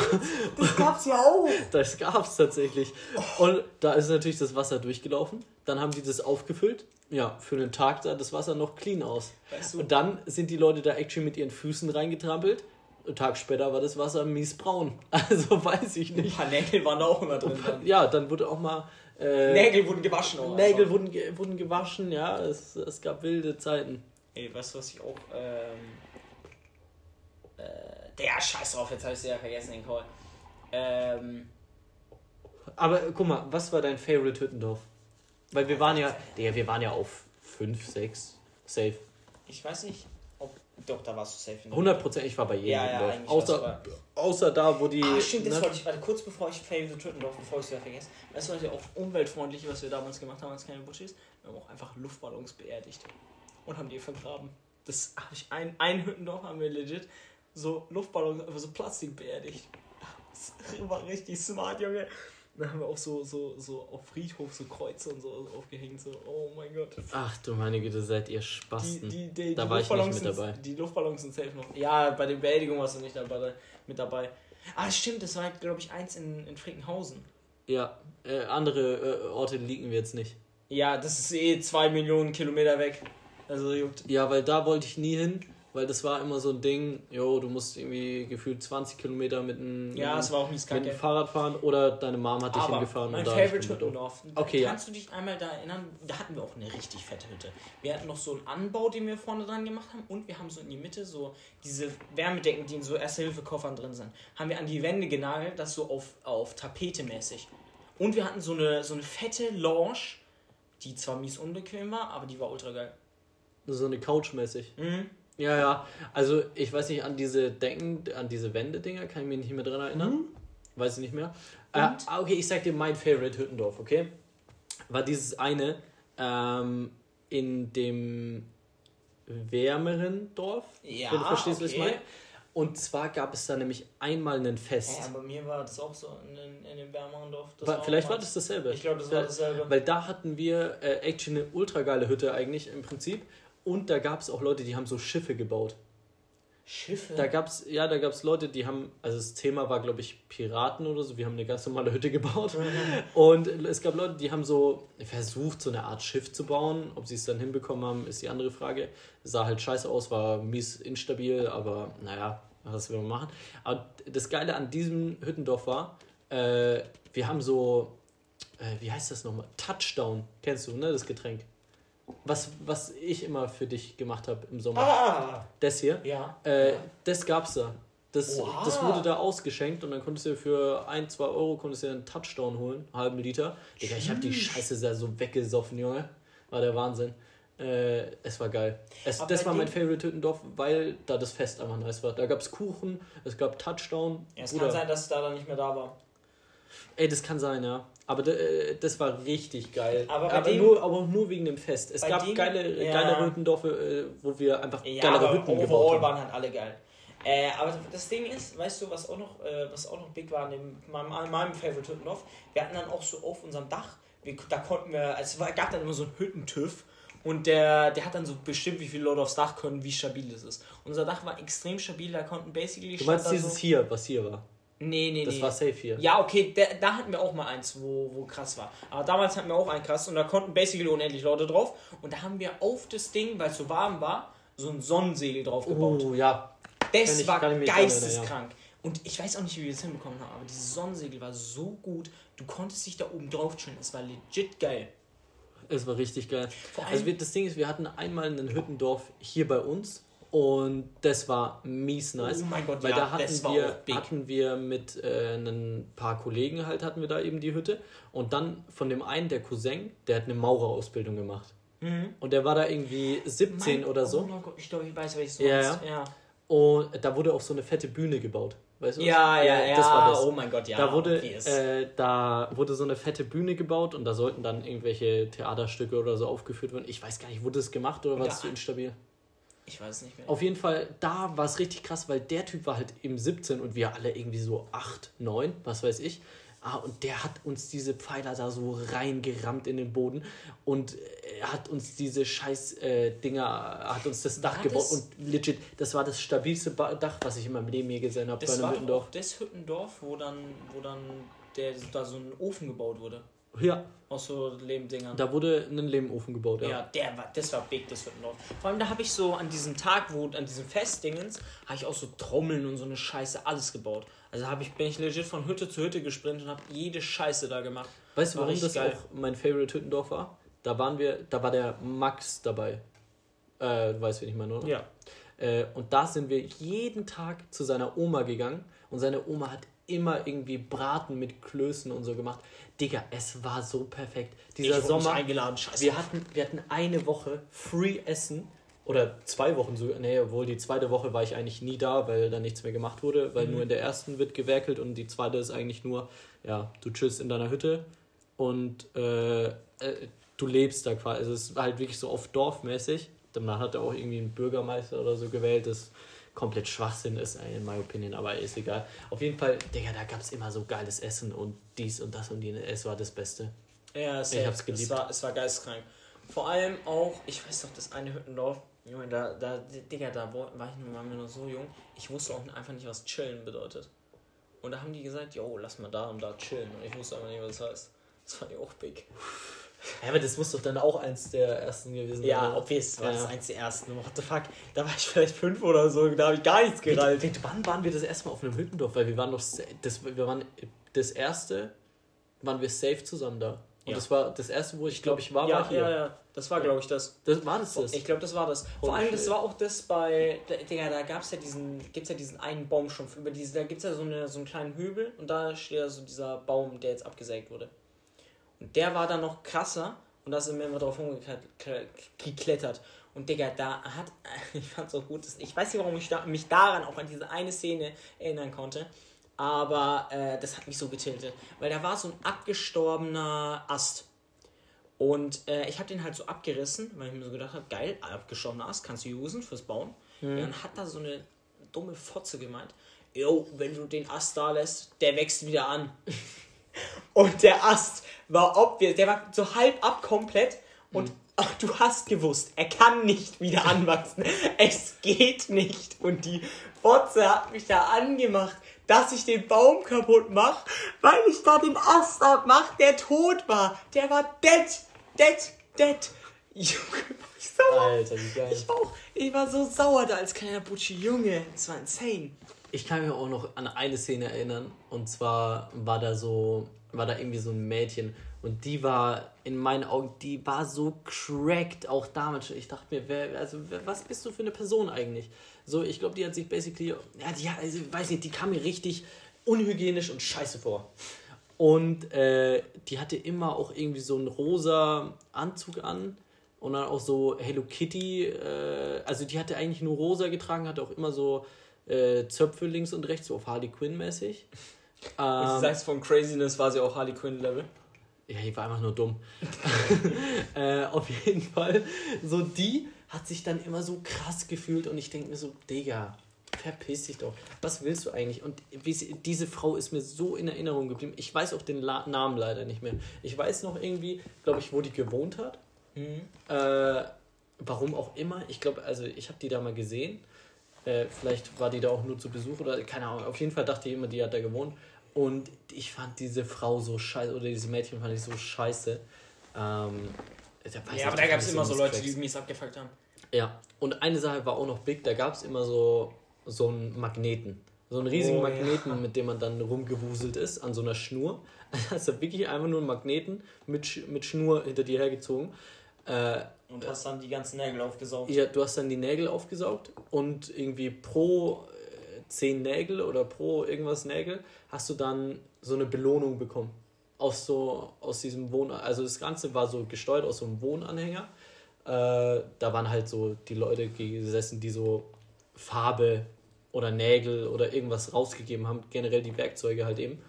Das gab's ja auch. *laughs* Das gab es tatsächlich. Und da ist natürlich das Wasser durchgelaufen. Dann haben die das aufgefüllt. Ja, für einen Tag sah das Wasser noch clean aus. Weißt du- Und dann sind die Leute da actually mit ihren Füßen reingetrampelt. Einen Tag später war das Wasser miesbraun. *laughs* Also weiß ich Ein nicht. paar Nägel waren da auch immer drin. Dann. Ja, dann wurde auch mal. Äh, Nägel wurden gewaschen. Auch Nägel wurden, wurden gewaschen, ja. Es, es gab wilde Zeiten. Ey, weißt du, was ich auch. Ähm, äh, der Scheiß drauf, jetzt habe ich sie ja vergessen, den Call. Ähm, Aber guck mal, was war dein Favorite Hüttendorf? Weil wir waren ja. Digga, wir waren ja auf 5, 6, safe. ich weiß nicht. Doch, da warst du safe. 100 Prozent, ich war bei jedem Ja, ja, Dorf. eigentlich Außer, außer da, wo die. Ah, stimmt, das ne? wollte ich. Warte, kurz bevor ich Favorite Tüttendorf, bevor ich es wieder vergesse. Du, was ja auch umweltfreundlich, was wir damals gemacht haben, als keine Buschis? Wir haben auch einfach Luftballons beerdigt. Und haben die vergraben. Das habe ich ein, ein Hüttendorf haben wir legit so Luftballons, also so Plastik beerdigt. Das war richtig smart, Junge. Dann haben wir auch so, so, so auf Friedhof so Kreuze und so aufgehängt. So, oh mein Gott. Ach du meine Güte, seid ihr Spasten. Die, die, die, da war ich nicht mit sind- dabei. Die Luftballons sind safe noch. Ja, bei der Beerdigung warst du nicht dabei, mit dabei. Ah, stimmt, das war, glaube ich, eins in, in Frickenhausen. Ja, äh, andere äh, Orte liegen wir jetzt nicht. Ja, das ist eh zwei Millionen Kilometer weg. Also juckt. Ja, weil da wollte ich nie hin, weil das war immer so ein Ding, jo, du musst irgendwie gefühlt 20 Kilometer mit einem, Ja, es war auch mies mit einem. Fahrrad fahren oder deine Mom hat dich Aber hingefahren mein und da Favorite Hüttendorf. Okay, ja. Kannst du dich einmal da erinnern? Da hatten wir auch eine richtig fette Hütte. Wir hatten noch so einen Anbau, den wir vorne dran gemacht haben und wir haben so in die Mitte so diese Wärmedecken, die in so Erste-Hilfe-Koffern drin sind, haben wir an die Wände genagelt, das so auf, auf Tapete mäßig. Und wir hatten so eine, so eine fette Lounge, die zwar mies unbequem war, aber die war ultra geil. So eine Couch mäßig. Mhm. Ja, ja. Also ich weiß nicht, an diese Decken, an diese Wände-Dinger kann ich mich nicht mehr dran erinnern. Weiß ich nicht mehr. Äh, ah, okay, ich sag dir mein Favorite Hüttendorf, okay? War dieses eine ähm, in dem wärmeren Dorf. Ja, wenn du verstehst, was ich okay. meine. Und zwar gab es da nämlich einmal ein Fest. Ja, bei mir war das auch so in, den- in dem wärmeren Dorf. War, vielleicht war das dasselbe. Ich glaube, das war dasselbe. Weil da hatten wir äh, actually eine ultra geile Hütte eigentlich im Prinzip. Und da gab es auch Leute, die haben so Schiffe gebaut. Schiffe. Da gab's, ja, da gab's Leute, die haben, also das Thema war, glaube ich, Piraten oder so. Wir haben eine ganz normale Hütte gebaut. *laughs* Und es gab Leute, die haben so versucht, so eine Art Schiff zu bauen. Ob sie es dann hinbekommen haben, ist die andere Frage. Sah halt scheiße aus, war mies instabil, aber naja, was will man machen. Aber das Geile an diesem Hüttendorf war, äh, wir haben so, äh, wie heißt das nochmal? Touchdown, kennst du, ne, das Getränk. Was, was ich immer für dich gemacht habe im Sommer. Ah! Das hier. Ja. Äh, das gab's da. Das, das wurde da ausgeschenkt und dann konntest du für 1, 2 Euro konntest du einen Touchdown holen, einen halben Liter. Digga, ich habe die Scheiße da so weggesoffen, Junge. War der Wahnsinn. Äh, es war geil. Es, das war mein Favorite Hüttendorf, weil da das Fest einfach nice war. Da gab's Kuchen, es gab Touchdown. Ja, es Bruder. kann sein, dass es da dann nicht mehr da war. Ey, das kann sein, ja. Aber äh, das war richtig geil. Aber bei dem- nur, aber nur wegen dem Fest. Es gab dem- geile, ja. geilere Hüttendorfe, äh, wo wir einfach Ja, geilere aber Hütten gebaut haben. waren halt alle geil. Äh, aber das Ding ist, weißt du, was auch noch, äh, was auch noch big war in dem, meinem, in meinem Favorite Hüttendorf? Wir hatten dann auch so auf unserem Dach, wir, da konnten wir, also es war, gab dann immer so einen Hüttentüff und der, der hat dann so bestimmt, wie viele Leute aufs Dach können, wie stabil es ist. Unser Dach war extrem stabil, da konnten basically Du meinst dieses so, hier, was hier war? Nee, nee, Das nee. war safe hier. Ja, okay, da, da hatten wir auch mal eins, wo, wo krass war. Aber damals hatten wir auch einen krass und da konnten basically unendlich Leute drauf. Und da haben wir auf das Ding, weil es so warm war, so ein Sonnensegel drauf gebaut. Oh, ja. das ich- war geisteskrank. Und ich weiß auch nicht, wie wir das hinbekommen haben, aber dieses Sonnensegel war so gut, du konntest dich da oben drauf chillen. Es war legit geil. Es war richtig geil. Also wir, das Ding ist, wir hatten einmal ein Hüttendorf hier bei uns und das war mies nice. Oh mein Gott, weil ja, da hatten das war wir, big. hatten wir mit äh, ein paar Kollegen halt, hatten wir da eben die Hütte. Und dann von dem einen, der Cousin, der hat eine Maurerausbildung gemacht. Und der war da irgendwie 17 Mein- oder so. Oh Gott, ich glaube, ich weiß, welches du Ja. Ja. Und da wurde auch so eine fette Bühne gebaut. Weißt du? was? Ja, ja, ja. Das war das. Oh mein Gott, ja. da, wurde, äh, da wurde so eine fette Bühne gebaut und da sollten dann irgendwelche Theaterstücke oder so aufgeführt werden. Ich weiß gar nicht, wurde das gemacht oder war Und das da- zu instabil? Ich weiß es nicht mehr. Auf jeden Fall, da war es richtig krass, weil der Typ war halt eben 17 und wir alle irgendwie so 8, 9, was weiß ich. Ah, und der hat uns diese Pfeiler da so reingerammt in den Boden und er hat uns diese scheiß äh, Dinger, hat uns das Dach War gebaut das- und legit, das war das stabilste ba Dach, was ich in meinem Leben je gesehen habe bei Das einem war Hüttendorf. das Hüttendorf, wo dann, wo dann der, da so ein Ofen gebaut wurde. Ja, Aus so Lebendingern. da wurde ein Lehmofen gebaut, ja. Ja, der war, das war big, das Hüttendorf. Vor allem da habe ich so an diesem Tag, wo, an diesem Festdingens, habe ich auch so Trommeln und so eine Scheiße alles gebaut. Also habe ich, bin ich legit von Hütte zu Hütte gesprintet und habe jede Scheiße da gemacht. Weißt du, War warum das geil. auch mein Favorite Hüttendorf war? Da waren wir, da war der Max dabei. Äh, du weißt, wen ich meine, oder? Ja. Äh, und da sind wir jeden Tag zu seiner Oma gegangen und seine Oma hat immer irgendwie Braten mit Klößen und so gemacht. Digga, es war so perfekt. Dieser ich Sommer, eingeladen, scheiße. wir hatten, wir hatten eine Woche Free Essen oder zwei Wochen sogar. Nee, obwohl die zweite Woche war ich eigentlich nie da, weil da nichts mehr gemacht wurde, weil Mhm. nur in der ersten wird gewerkelt und die zweite ist eigentlich nur, ja, du chillst in deiner Hütte und äh, äh, du lebst da quasi. Also es ist halt wirklich so oft dorfmäßig. Dann hat er auch irgendwie einen Bürgermeister oder so gewählt. Das komplett Schwachsinn ist, in my opinion, aber ist egal. Auf jeden Fall, Digga, da gab es immer so geiles Essen und dies und das und jenes. Es war das Beste. Ja, ich safe. hab's geliebt. Es war, es war geisteskrank. Vor allem auch, ich weiß doch, das eine Hüttendorf, Junge, da, da, Digga, da war ich waren wir noch so jung, ich wusste auch einfach nicht, was chillen bedeutet. Und da haben die gesagt, yo, lass mal da und da chillen. Und ich wusste aber nicht, was das heißt. Das fand ich auch big. Ja, aber das muss doch dann auch eins der ersten gewesen Ja, sein. obvious war Ja. das eins der ersten. What the fuck? Da war ich vielleicht fünf oder so, da habe ich gar nichts gerallt. Wait, wann waren wir das erste Mal auf einem Hüttendorf? Weil wir waren doch, das, wir waren das erste, waren wir safe zusammen da. Und Ja. das war das erste, wo ich glaube ich war, ja, war hier. ja, ja, das war glaube ich das. Das war das das. Ich glaube, das war das. Vor Holy allem, das shit. war auch das bei, da- Digga, da gab es ja diesen, gibt's ja diesen einen Baumstumpf, über diese, da gibt es ja so, eine, so einen kleinen Hügel und da steht ja so dieser Baum, der jetzt abgesägt wurde. Der war dann noch krasser und da sind wir immer drauf rumgeklettert. Und Digga, da hat, *laughs* ich fand's auch gut, ich weiß nicht, warum ich da, mich daran auch an diese eine Szene erinnern konnte, aber äh, das hat mich so getiltet, weil da war so ein abgestorbener Ast. Und äh, ich habe den halt so abgerissen, weil ich mir so gedacht habe, geil, abgestorbener Ast, kannst du usen fürs Bauen. Ja, dann hat da so eine dumme Fotze gemeint, yo, wenn du den Ast da lässt, der wächst wieder an. *laughs* Und der Ast war obvious, der war so halb ab komplett und ach, du hast gewusst, er kann nicht wieder *laughs* anwachsen. Es geht nicht. Und die Fotze hat mich da angemacht, dass ich den Baum kaputt mache, weil ich da den Ast abmach, der tot war. Der war dead, dead, dead. Junge, war *laughs* ich sauer. Alter, wie geil. Ich auch. Ich war so sauer da als kleiner Butschi. Junge, das war insane. Ich kann mich auch noch an eine Szene erinnern. Und zwar war da so, war da irgendwie so ein Mädchen. Und die war in meinen Augen, die war so cracked, auch damals. schon. Ich dachte mir, wer, also, wer, was bist du für eine Person eigentlich? So, ich glaube, die hat sich basically, ja, die, also, weiß nicht, die kam mir richtig unhygienisch und scheiße vor. Und äh, die hatte immer auch irgendwie so einen rosa Anzug an und dann auch so Hello Kitty. Äh, also die hatte eigentlich nur rosa getragen, hatte auch immer so äh, Zöpfe links und rechts, so auf Harley Quinn mäßig. Und Ähm, du sagst, von Craziness war sie auch Harley Quinn Level. ja, die war einfach nur dumm. *laughs* äh, auf jeden Fall, so die hat sich dann immer so krass gefühlt und ich denke mir so, Digga, verpiss dich doch. Was willst du eigentlich? Und diese Frau ist mir so in Erinnerung geblieben. Ich weiß auch den La Namen leider nicht mehr. Ich weiß noch irgendwie, glaube ich, wo die gewohnt hat. Äh, warum auch immer. Ich glaube, also ich habe die da mal gesehen. Äh, vielleicht war die da auch nur zu Besuch oder keine Ahnung. Auf jeden Fall dachte ich immer, die hat da gewohnt. Und ich fand diese Frau so scheiße, oder dieses Mädchen fand ich so scheiße. Ähm, Ja, aber da gab es immer so Leute, die mies abgefuckt haben. Ja, und eine Sache war auch noch big, da gab es immer so, so einen Magneten. So einen riesigen Oh, ja. Magneten, mit dem man dann rumgewuselt ist, an so einer Schnur. *laughs* Also wirklich einfach nur einen Magneten mit, Sch- mit Schnur hinter dir hergezogen. Äh, Und hast dann die ganzen Nägel aufgesaugt. ja, du hast dann die Nägel aufgesaugt und irgendwie pro 10 Nägel oder pro irgendwas Nägel hast du dann so eine Belohnung bekommen. Aus so, aus diesem Wohn... Also das Ganze war so gesteuert aus so einem Wohnanhänger. Äh, da waren halt so die Leute gesessen, die so Farbe oder Nägel oder irgendwas rausgegeben haben. Generell die Werkzeuge halt eben.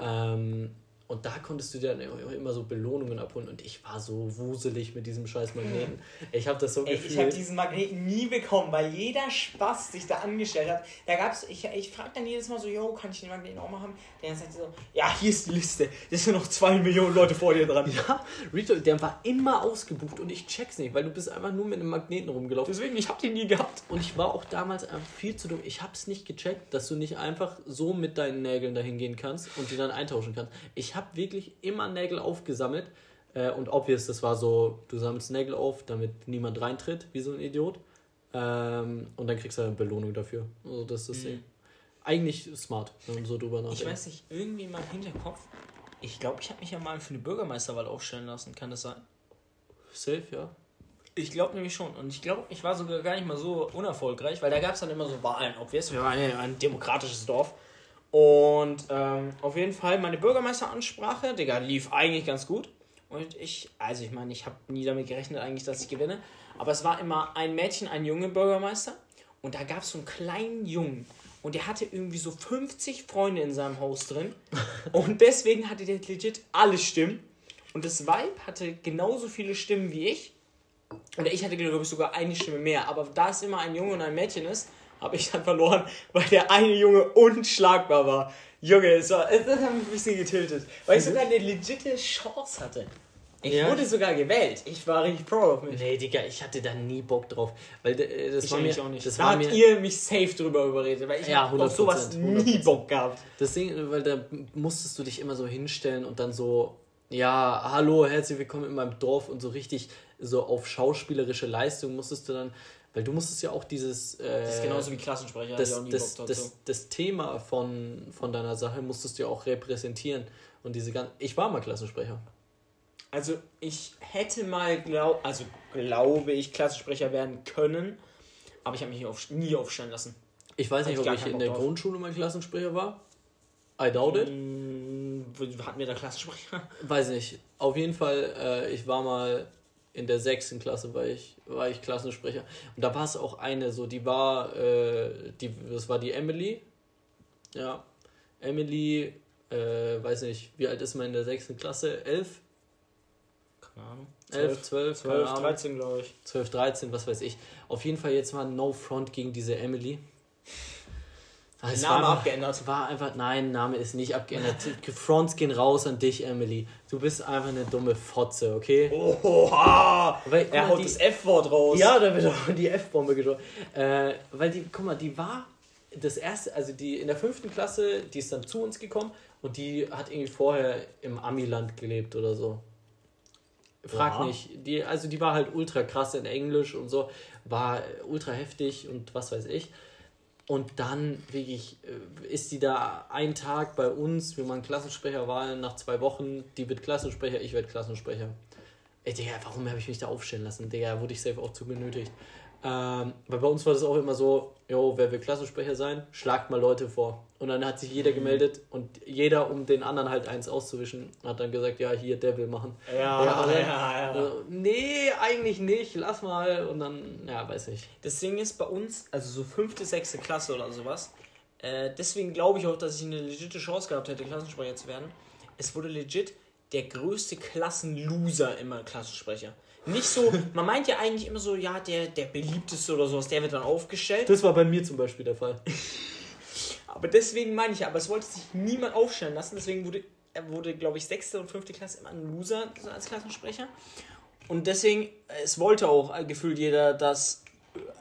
Ähm, und da konntest du dir dann immer so Belohnungen abholen. Und ich war so wuselig mit diesem scheiß Magneten. *laughs* Ich habe das so Ey, ich habe gefühlt. diesen Magneten nie bekommen, weil jeder Spaß sich da angestellt hat. Da gab's, ich, ich frage dann jedes Mal so, yo, kann ich den Magneten auch mal haben? Der sagt so, ja, hier ist die Liste. Da sind noch zwei Millionen Leute vor dir dran. *laughs* Ja, Rito, der war immer ausgebucht und ich check's nicht, weil du bist einfach nur mit einem Magneten rumgelaufen. Deswegen, ich habe den nie gehabt. Und ich war auch damals einfach viel zu dumm. Ich hab's nicht gecheckt, dass du nicht einfach so mit deinen Nägeln dahin gehen kannst und die dann eintauschen kannst. Ich habe wirklich immer Nägel aufgesammelt. Äh, und obvious, das war so, du sammelst Nägel auf, damit niemand reintritt, wie so ein Idiot. Ähm, und dann kriegst du eine Belohnung dafür. Also das ist Ding. Eigentlich smart, wenn man so drüber Ich nachdenkt. weiß nicht, irgendwie in meinem Hinterkopf. Ich glaube, ich habe mich ja mal für eine Bürgermeisterwahl aufstellen lassen. Kann das sein? Safe, ja. Ich glaube nämlich schon. Und ich glaube, ich war sogar gar nicht mal so unerfolgreich, weil da gab es dann immer so Wahlen. Obvious, wir waren ja ein demokratisches Dorf. Und ähm, auf jeden Fall meine Bürgermeisteransprache, Digga, lief eigentlich ganz gut. Und ich, also ich meine, ich habe nie damit gerechnet eigentlich, dass ich gewinne. Aber es war immer ein Mädchen, ein Junge Bürgermeister. Und da gab es so einen kleinen Jungen. Und der hatte irgendwie so 50 Freunde in seinem Haus drin. *laughs* Und deswegen hatte der legit alle Stimmen. Und das Weib hatte genauso viele Stimmen wie ich. Oder ich hatte, glaube ich, sogar eine Stimme mehr. Aber da es immer ein Junge und ein Mädchen ist habe ich dann verloren, *laughs* weil der eine Junge unschlagbar war. Junge, es war, das hat mich ein bisschen getiltet, weil ich sogar eine legitime Chance hatte. Ich Ja. wurde sogar gewählt. Ich war richtig proud of mich. Nee, Digga, ich hatte da nie Bock drauf. Weil äh, das Ich war mir, auch nicht. Das da war habt mir, ihr mich safe drüber überredet, weil ich Ja, hab auf 100%, sowas nie 100%. Bock gehabt. Das Ding, weil da musstest du dich immer so hinstellen und dann so, ja, hallo, herzlich willkommen in meinem Dorf und so richtig so auf schauspielerische Leistung musstest du dann, weil du musstest ja auch dieses. Äh, Das ist genauso wie Klassensprecher, hatte ich das, auch nie das, Bock das, das Thema von, von deiner Sache musstest du ja auch repräsentieren. Und diese ganzen. Ich war mal Klassensprecher. Also ich hätte mal, glaub, also glaube ich, Klassensprecher werden können, aber ich habe mich nie, auf, nie aufstellen lassen. Ich weiß nicht, ich ob ich in der drauf. Grundschule mal Klassensprecher war. I doubt it. Mm, hatten wir da Klassensprecher? Weiß nicht. Auf jeden Fall, äh, ich war mal in der sechsten Klasse, war ich, war ich Klassensprecher. Und da war es auch eine, so, die war, äh, die, das war die Emily. Ja. Emily, äh, weiß nicht, wie alt ist man in der sechsten Klasse? Elf? Keine Ahnung. 11, 12, 12, 13 glaube ich. 12, 13, was weiß ich. Auf jeden Fall jetzt mal No Front gegen diese Emily. Es Name war, abgeändert. Es war einfach, nein, Name ist nicht abgeändert. Fronts gehen raus an dich, Emily. Du bist einfach eine dumme Fotze, okay? Oha! Weil, Er haut die- das F-Wort raus. Ja, da wird auch die F-Bombe geschossen. Äh, weil die, guck mal, die war das erste, also die in der fünften Klasse, die ist dann zu uns gekommen und die hat irgendwie vorher im Amiland gelebt oder so. Frag Ja. nicht. Die, also die war halt ultra krass in Englisch und so, war ultra heftig und was weiß ich. Und dann wirklich äh, ist die da einen Tag bei uns, wir machen Klassensprecherwahlen nach zwei Wochen, die wird Klassensprecher, ich werde Klassensprecher. Ey, Digga, warum habe ich mich da aufstellen lassen? Digga, wurde ich safe auch zu genötigt. Ähm, weil bei uns war das auch immer so, jo, wer will Klassensprecher sein, schlagt mal Leute vor. Und dann hat sich jeder gemeldet und jeder, um den anderen halt eins auszuwischen, hat dann gesagt, ja, hier, der will machen. Ja, ja, oder? ja, ja. Äh, nee, eigentlich nicht, lass mal. Und dann, ja, weiß ich. Das Ding ist bei uns, also so fünfte, sechste Klasse oder sowas, äh, deswegen glaube ich auch, dass ich eine legitime Chance gehabt hätte, Klassensprecher zu werden. Es wurde legit der größte Klassenloser immer Klassensprecher. Nicht so, man meint ja eigentlich immer so, ja, der, der beliebteste oder sowas, der wird dann aufgestellt. Das war bei mir zum Beispiel der Fall. *laughs* Aber deswegen meine ich ja, aber es wollte sich niemand aufstellen lassen, deswegen wurde, er wurde, glaube ich, sechste und fünfte Klasse immer ein Loser als Klassensprecher. Und deswegen, es wollte auch gefühlt jeder, dass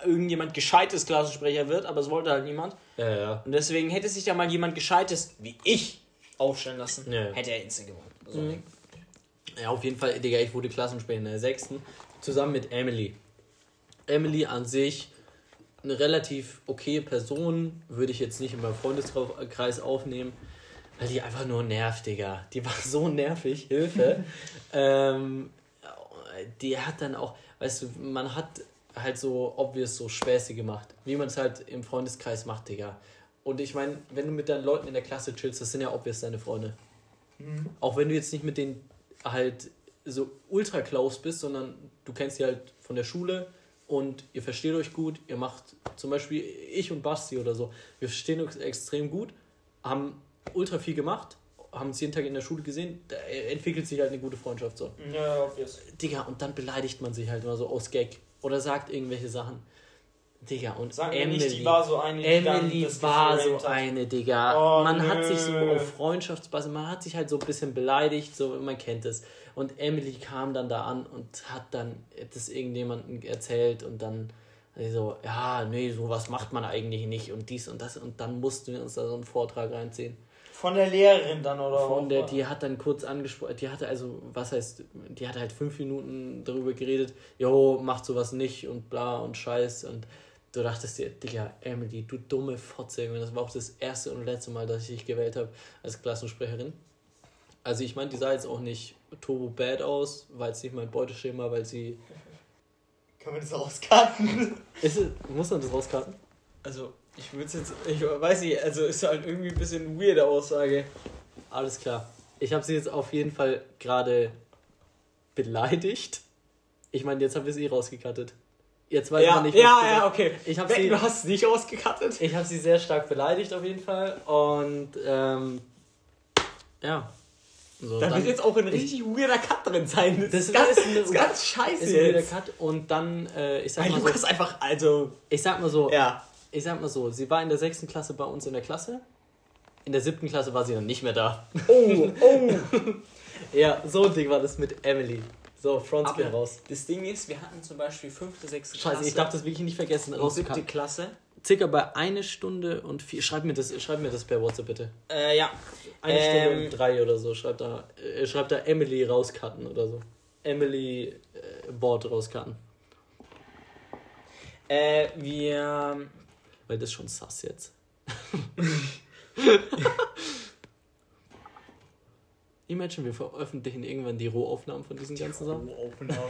irgendjemand gescheites Klassensprecher wird, aber es wollte halt niemand. Ja, ja. Und deswegen hätte sich da mal jemand gescheites wie ich aufstellen lassen, Ja. hätte er instant gewonnen. So Mhm. Ja, auf jeden Fall, Digga, ich wurde Klassensprecher in der sechsten, zusammen mit Emily. Emily an sich eine relativ okaye Person, würde ich jetzt nicht in meinem Freundeskreis aufnehmen, weil die einfach nur nervt, Digga. Die war so nervig, Hilfe. *laughs* ähm, die hat dann auch, weißt du, man hat halt so obvious so Späße gemacht, wie man es halt im Freundeskreis macht, Digga. Und ich meine, wenn du mit deinen Leuten in der Klasse chillst, das sind ja obvious deine Freunde. Auch wenn du jetzt nicht mit denen halt so ultra close bist, sondern du kennst sie halt von der Schule und ihr versteht euch gut, ihr macht zum Beispiel ich und Basti oder so, wir verstehen uns extrem gut, haben ultra viel gemacht, haben uns jeden Tag in der Schule gesehen, da entwickelt sich halt eine gute Freundschaft so. Ja, obvious. Digga, und dann beleidigt man sich halt immer so aus Gag oder sagt irgendwelche Sachen. Digga, und Sag Emily, nicht, die war so eine, Emily war so hat. eine, Digga. Oh, man hat nö. sich so auf Freundschaftsbasis, man hat sich halt so ein bisschen beleidigt, so man kennt es. Und Emily kam dann da an und hat dann das irgendjemandem erzählt und dann so, ja, nee, sowas macht man eigentlich nicht und dies und das und dann mussten wir uns da so einen Vortrag reinziehen. Von der Lehrerin dann, oder? Von der, die hat dann kurz angesprochen, die hatte also, was heißt, die hatte halt fünf Minuten darüber geredet, jo, macht sowas nicht und bla und scheiß und du dachtest dir, Digga, Emily, du dumme Fotze, das war auch das erste und letzte Mal, dass ich dich gewählt habe als Klassensprecherin. Also ich meine, die sah jetzt auch nicht turbo bad aus, war jetzt nicht mein Beuteschema, weil sie... Können wir das auskarten? *laughs* Ist es, muss man das rauskarten? Also, ich würde jetzt, ich weiß nicht, also ist halt irgendwie ein bisschen weirde Aussage. Alles klar. Ich habe sie jetzt auf jeden Fall gerade beleidigt. Ich meine, jetzt haben wir sie rausgekattet. Jetzt weiß Ja, man nicht, ja, was ja, gesagt- okay. Ich habe Wetten, sie, du hast nicht ausgekattet? ich hab sie sehr stark beleidigt auf jeden Fall. Und ähm, ja. So, Da dann wird jetzt auch ein richtig weirder Cut drin sein. Das, Das ist, ganz, ist ein- das ist ganz scheiße ist wieder jetzt. Cut. Und dann, äh, ich sag Weil mal Lukas so, einfach, also, ich sag mal so, ja. ich sag mal so, sie war in der sechsten Klasse bei uns in der Klasse. In der siebten Klasse war sie dann nicht mehr da. Oh, oh. *laughs* Ja, so ein Ding war das mit Emily. So, Frontskin Aber raus. das Ding ist, wir hatten zum Beispiel fünfte, sechste Scheiße, ich darf das wirklich nicht vergessen. und siebte. Klasse. Circa bei eine Stunde und vier. Schreib mir das, schreib mir das per WhatsApp bitte. Äh, ja. Eine Stunde Ähm, und drei oder so. Schreib da, äh, schreib da Emily rauscutten oder so. Emily äh, Board rauscutten. Äh, wir. Weil das ist schon sass jetzt. *laughs* *laughs* Imagine, wir veröffentlichen irgendwann die Rohaufnahmen von diesen ganzen Sachen.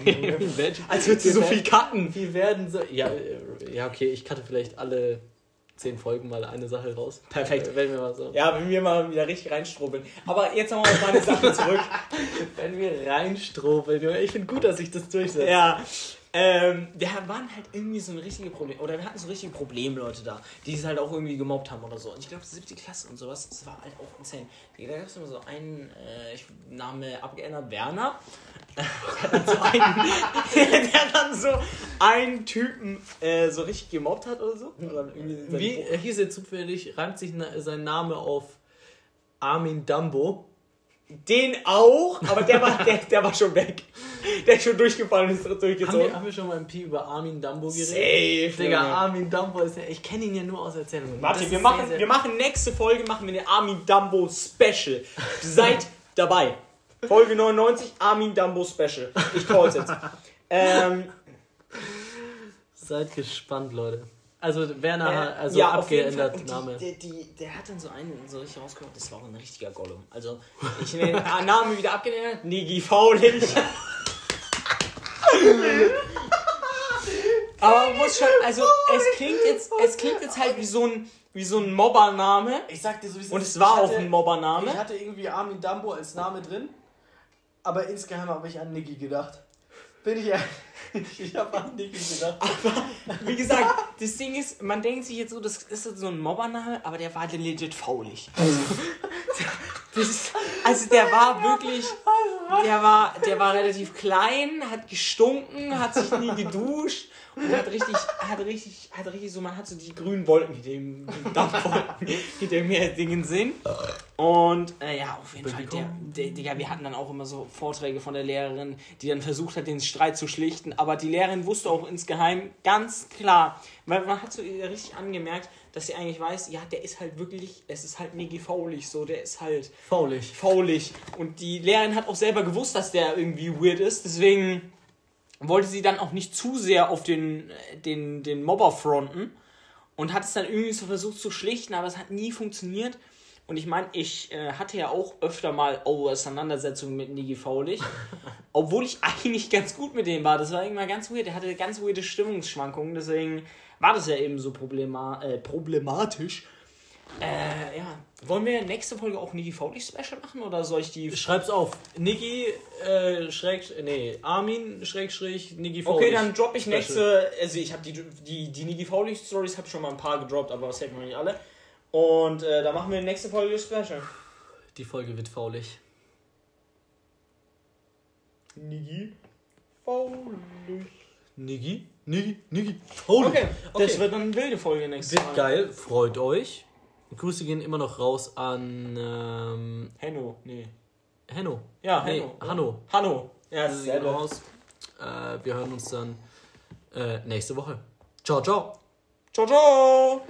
Imagine, *laughs* *laughs* Als würdest du so viel cutten. Wir werden so. Ja, äh, ja, okay, ich cutte vielleicht alle zehn Folgen mal eine Sache raus. Perfekt. Äh, Wenn wir mal so. Ja, wenn wir mal wieder richtig reinstrobeln. Aber jetzt nochmal auf meine Sachen zurück. *laughs* Wenn wir reinstrobeln. Ich finde gut, dass ich das durchsetze. Ja. Ähm, wir waren halt irgendwie so ein richtige Problem, oder wir hatten so richtige Problemleute da, die es halt auch irgendwie gemobbt haben oder so. Und ich glaube, siebte Klasse und sowas, das war halt auch insane. Da gab es immer so einen, äh, ich, Name abgeändert, Werner. *laughs* der, dann so einen, *laughs* der dann so einen Typen äh, so richtig gemobbt hat oder so. Oder Wie hieß er zufällig, reimt sich na, sein Name auf Armin Dumbo? Den auch, aber der war, der, der war schon weg. Der ist schon durchgefallen und ist Haben durchgezogen. wir, haben wir schon mal im Pi über Armin Dumbo geredet? Safe. Digga, Junge. Armin Dumbo ist ja. Ich kenne ihn ja nur aus Erzählungen. Warte, wir machen, sehr, sehr- wir machen nächste Folge machen wir eine Armin Dumbo Special. Seid dabei. Folge 99, Armin Dumbo Special. Ich call's jetzt. Ähm, Seid gespannt, Leute. Also Werner, äh, also ja, abgeändert Name. Die, die, der hat dann so einen so richtig rausgekommen, das war auch ein richtiger Gollum. Also, ich nenne den Namen wieder abgeändert. Nigi Faulig. *laughs* Aber muss schon, also es klingt jetzt, es klingt jetzt halt wie so ein, wie so ein Mobbername. Ich sag dir so, wie es Und es war Ich auch hatte- ein Mobbername. Ich hatte irgendwie Armin Dumbo als Name drin, aber insgeheim habe ich an Niki gedacht. Bin ich ehrlich? *laughs* Ich habe an Niki gedacht. Wie gesagt, das Ding ist, man denkt sich jetzt so, das ist so ein Mobbername, aber der war legit faulig. Also, *laughs* ist, also der war wirklich, der war, der war relativ klein, hat gestunken, hat sich nie geduscht und hat richtig, hat richtig, hat richtig so, man hat so die grünen Wolken, die dem Dampfwolken, die dem Meerdingen sind. Und äh, ja, auf jeden Fall, der, der, Digga, wir hatten dann auch immer so Vorträge von der Lehrerin, die dann versucht hat, den Streit zu schlichten, aber die Lehrerin wusste auch insgeheim ganz klar, weil man hat so richtig angemerkt, dass sie eigentlich weiß, ja, der ist halt wirklich, es ist halt Negi faulig, so, der ist halt Faulig. faulig. Und die Lehrerin hat auch selber gewusst, dass der irgendwie weird ist, deswegen wollte sie dann auch nicht zu sehr auf den, äh, den, den Mobber fronten und hat es dann irgendwie so versucht zu schlichten, aber es hat nie funktioniert. Und ich meine, ich äh, hatte ja auch öfter mal Auseinandersetzungen mit Nigi Faulig, *laughs* obwohl ich eigentlich ganz gut mit dem war. Das war irgendwann ganz weird. Der hatte ganz weirde Stimmungsschwankungen, deswegen war das ja eben so problema äh, problematisch. Äh, ja. Wollen wir nächste Folge auch Nigi Faulig Special machen oder soll ich die. Schreib's auf. Niki, äh, Schräg, nee, Armin, Schrägstrich, Niki Faulig. Okay, dann droppe ich nächste. Also ich habe die, die, die Nigi Faulig Stories habe schon mal ein paar gedroppt, aber das hätten wir nicht alle. Und äh, da machen wir nächste Folge Special. Die Folge wird faulig. Nigi Faulig. Niki, Niki, Niki, faulig. Okay, Okay. das wird dann eine wilde Folge nächstes Wird Mal. geil, freut euch. Grüße gehen immer noch raus an ähm, Henno, nee. Henno. Ja, nee, Henno. Hanno. Hanno. Ja, das ist raus. Äh, wir hören uns dann äh, nächste Woche. Ciao, ciao. Ciao, ciao.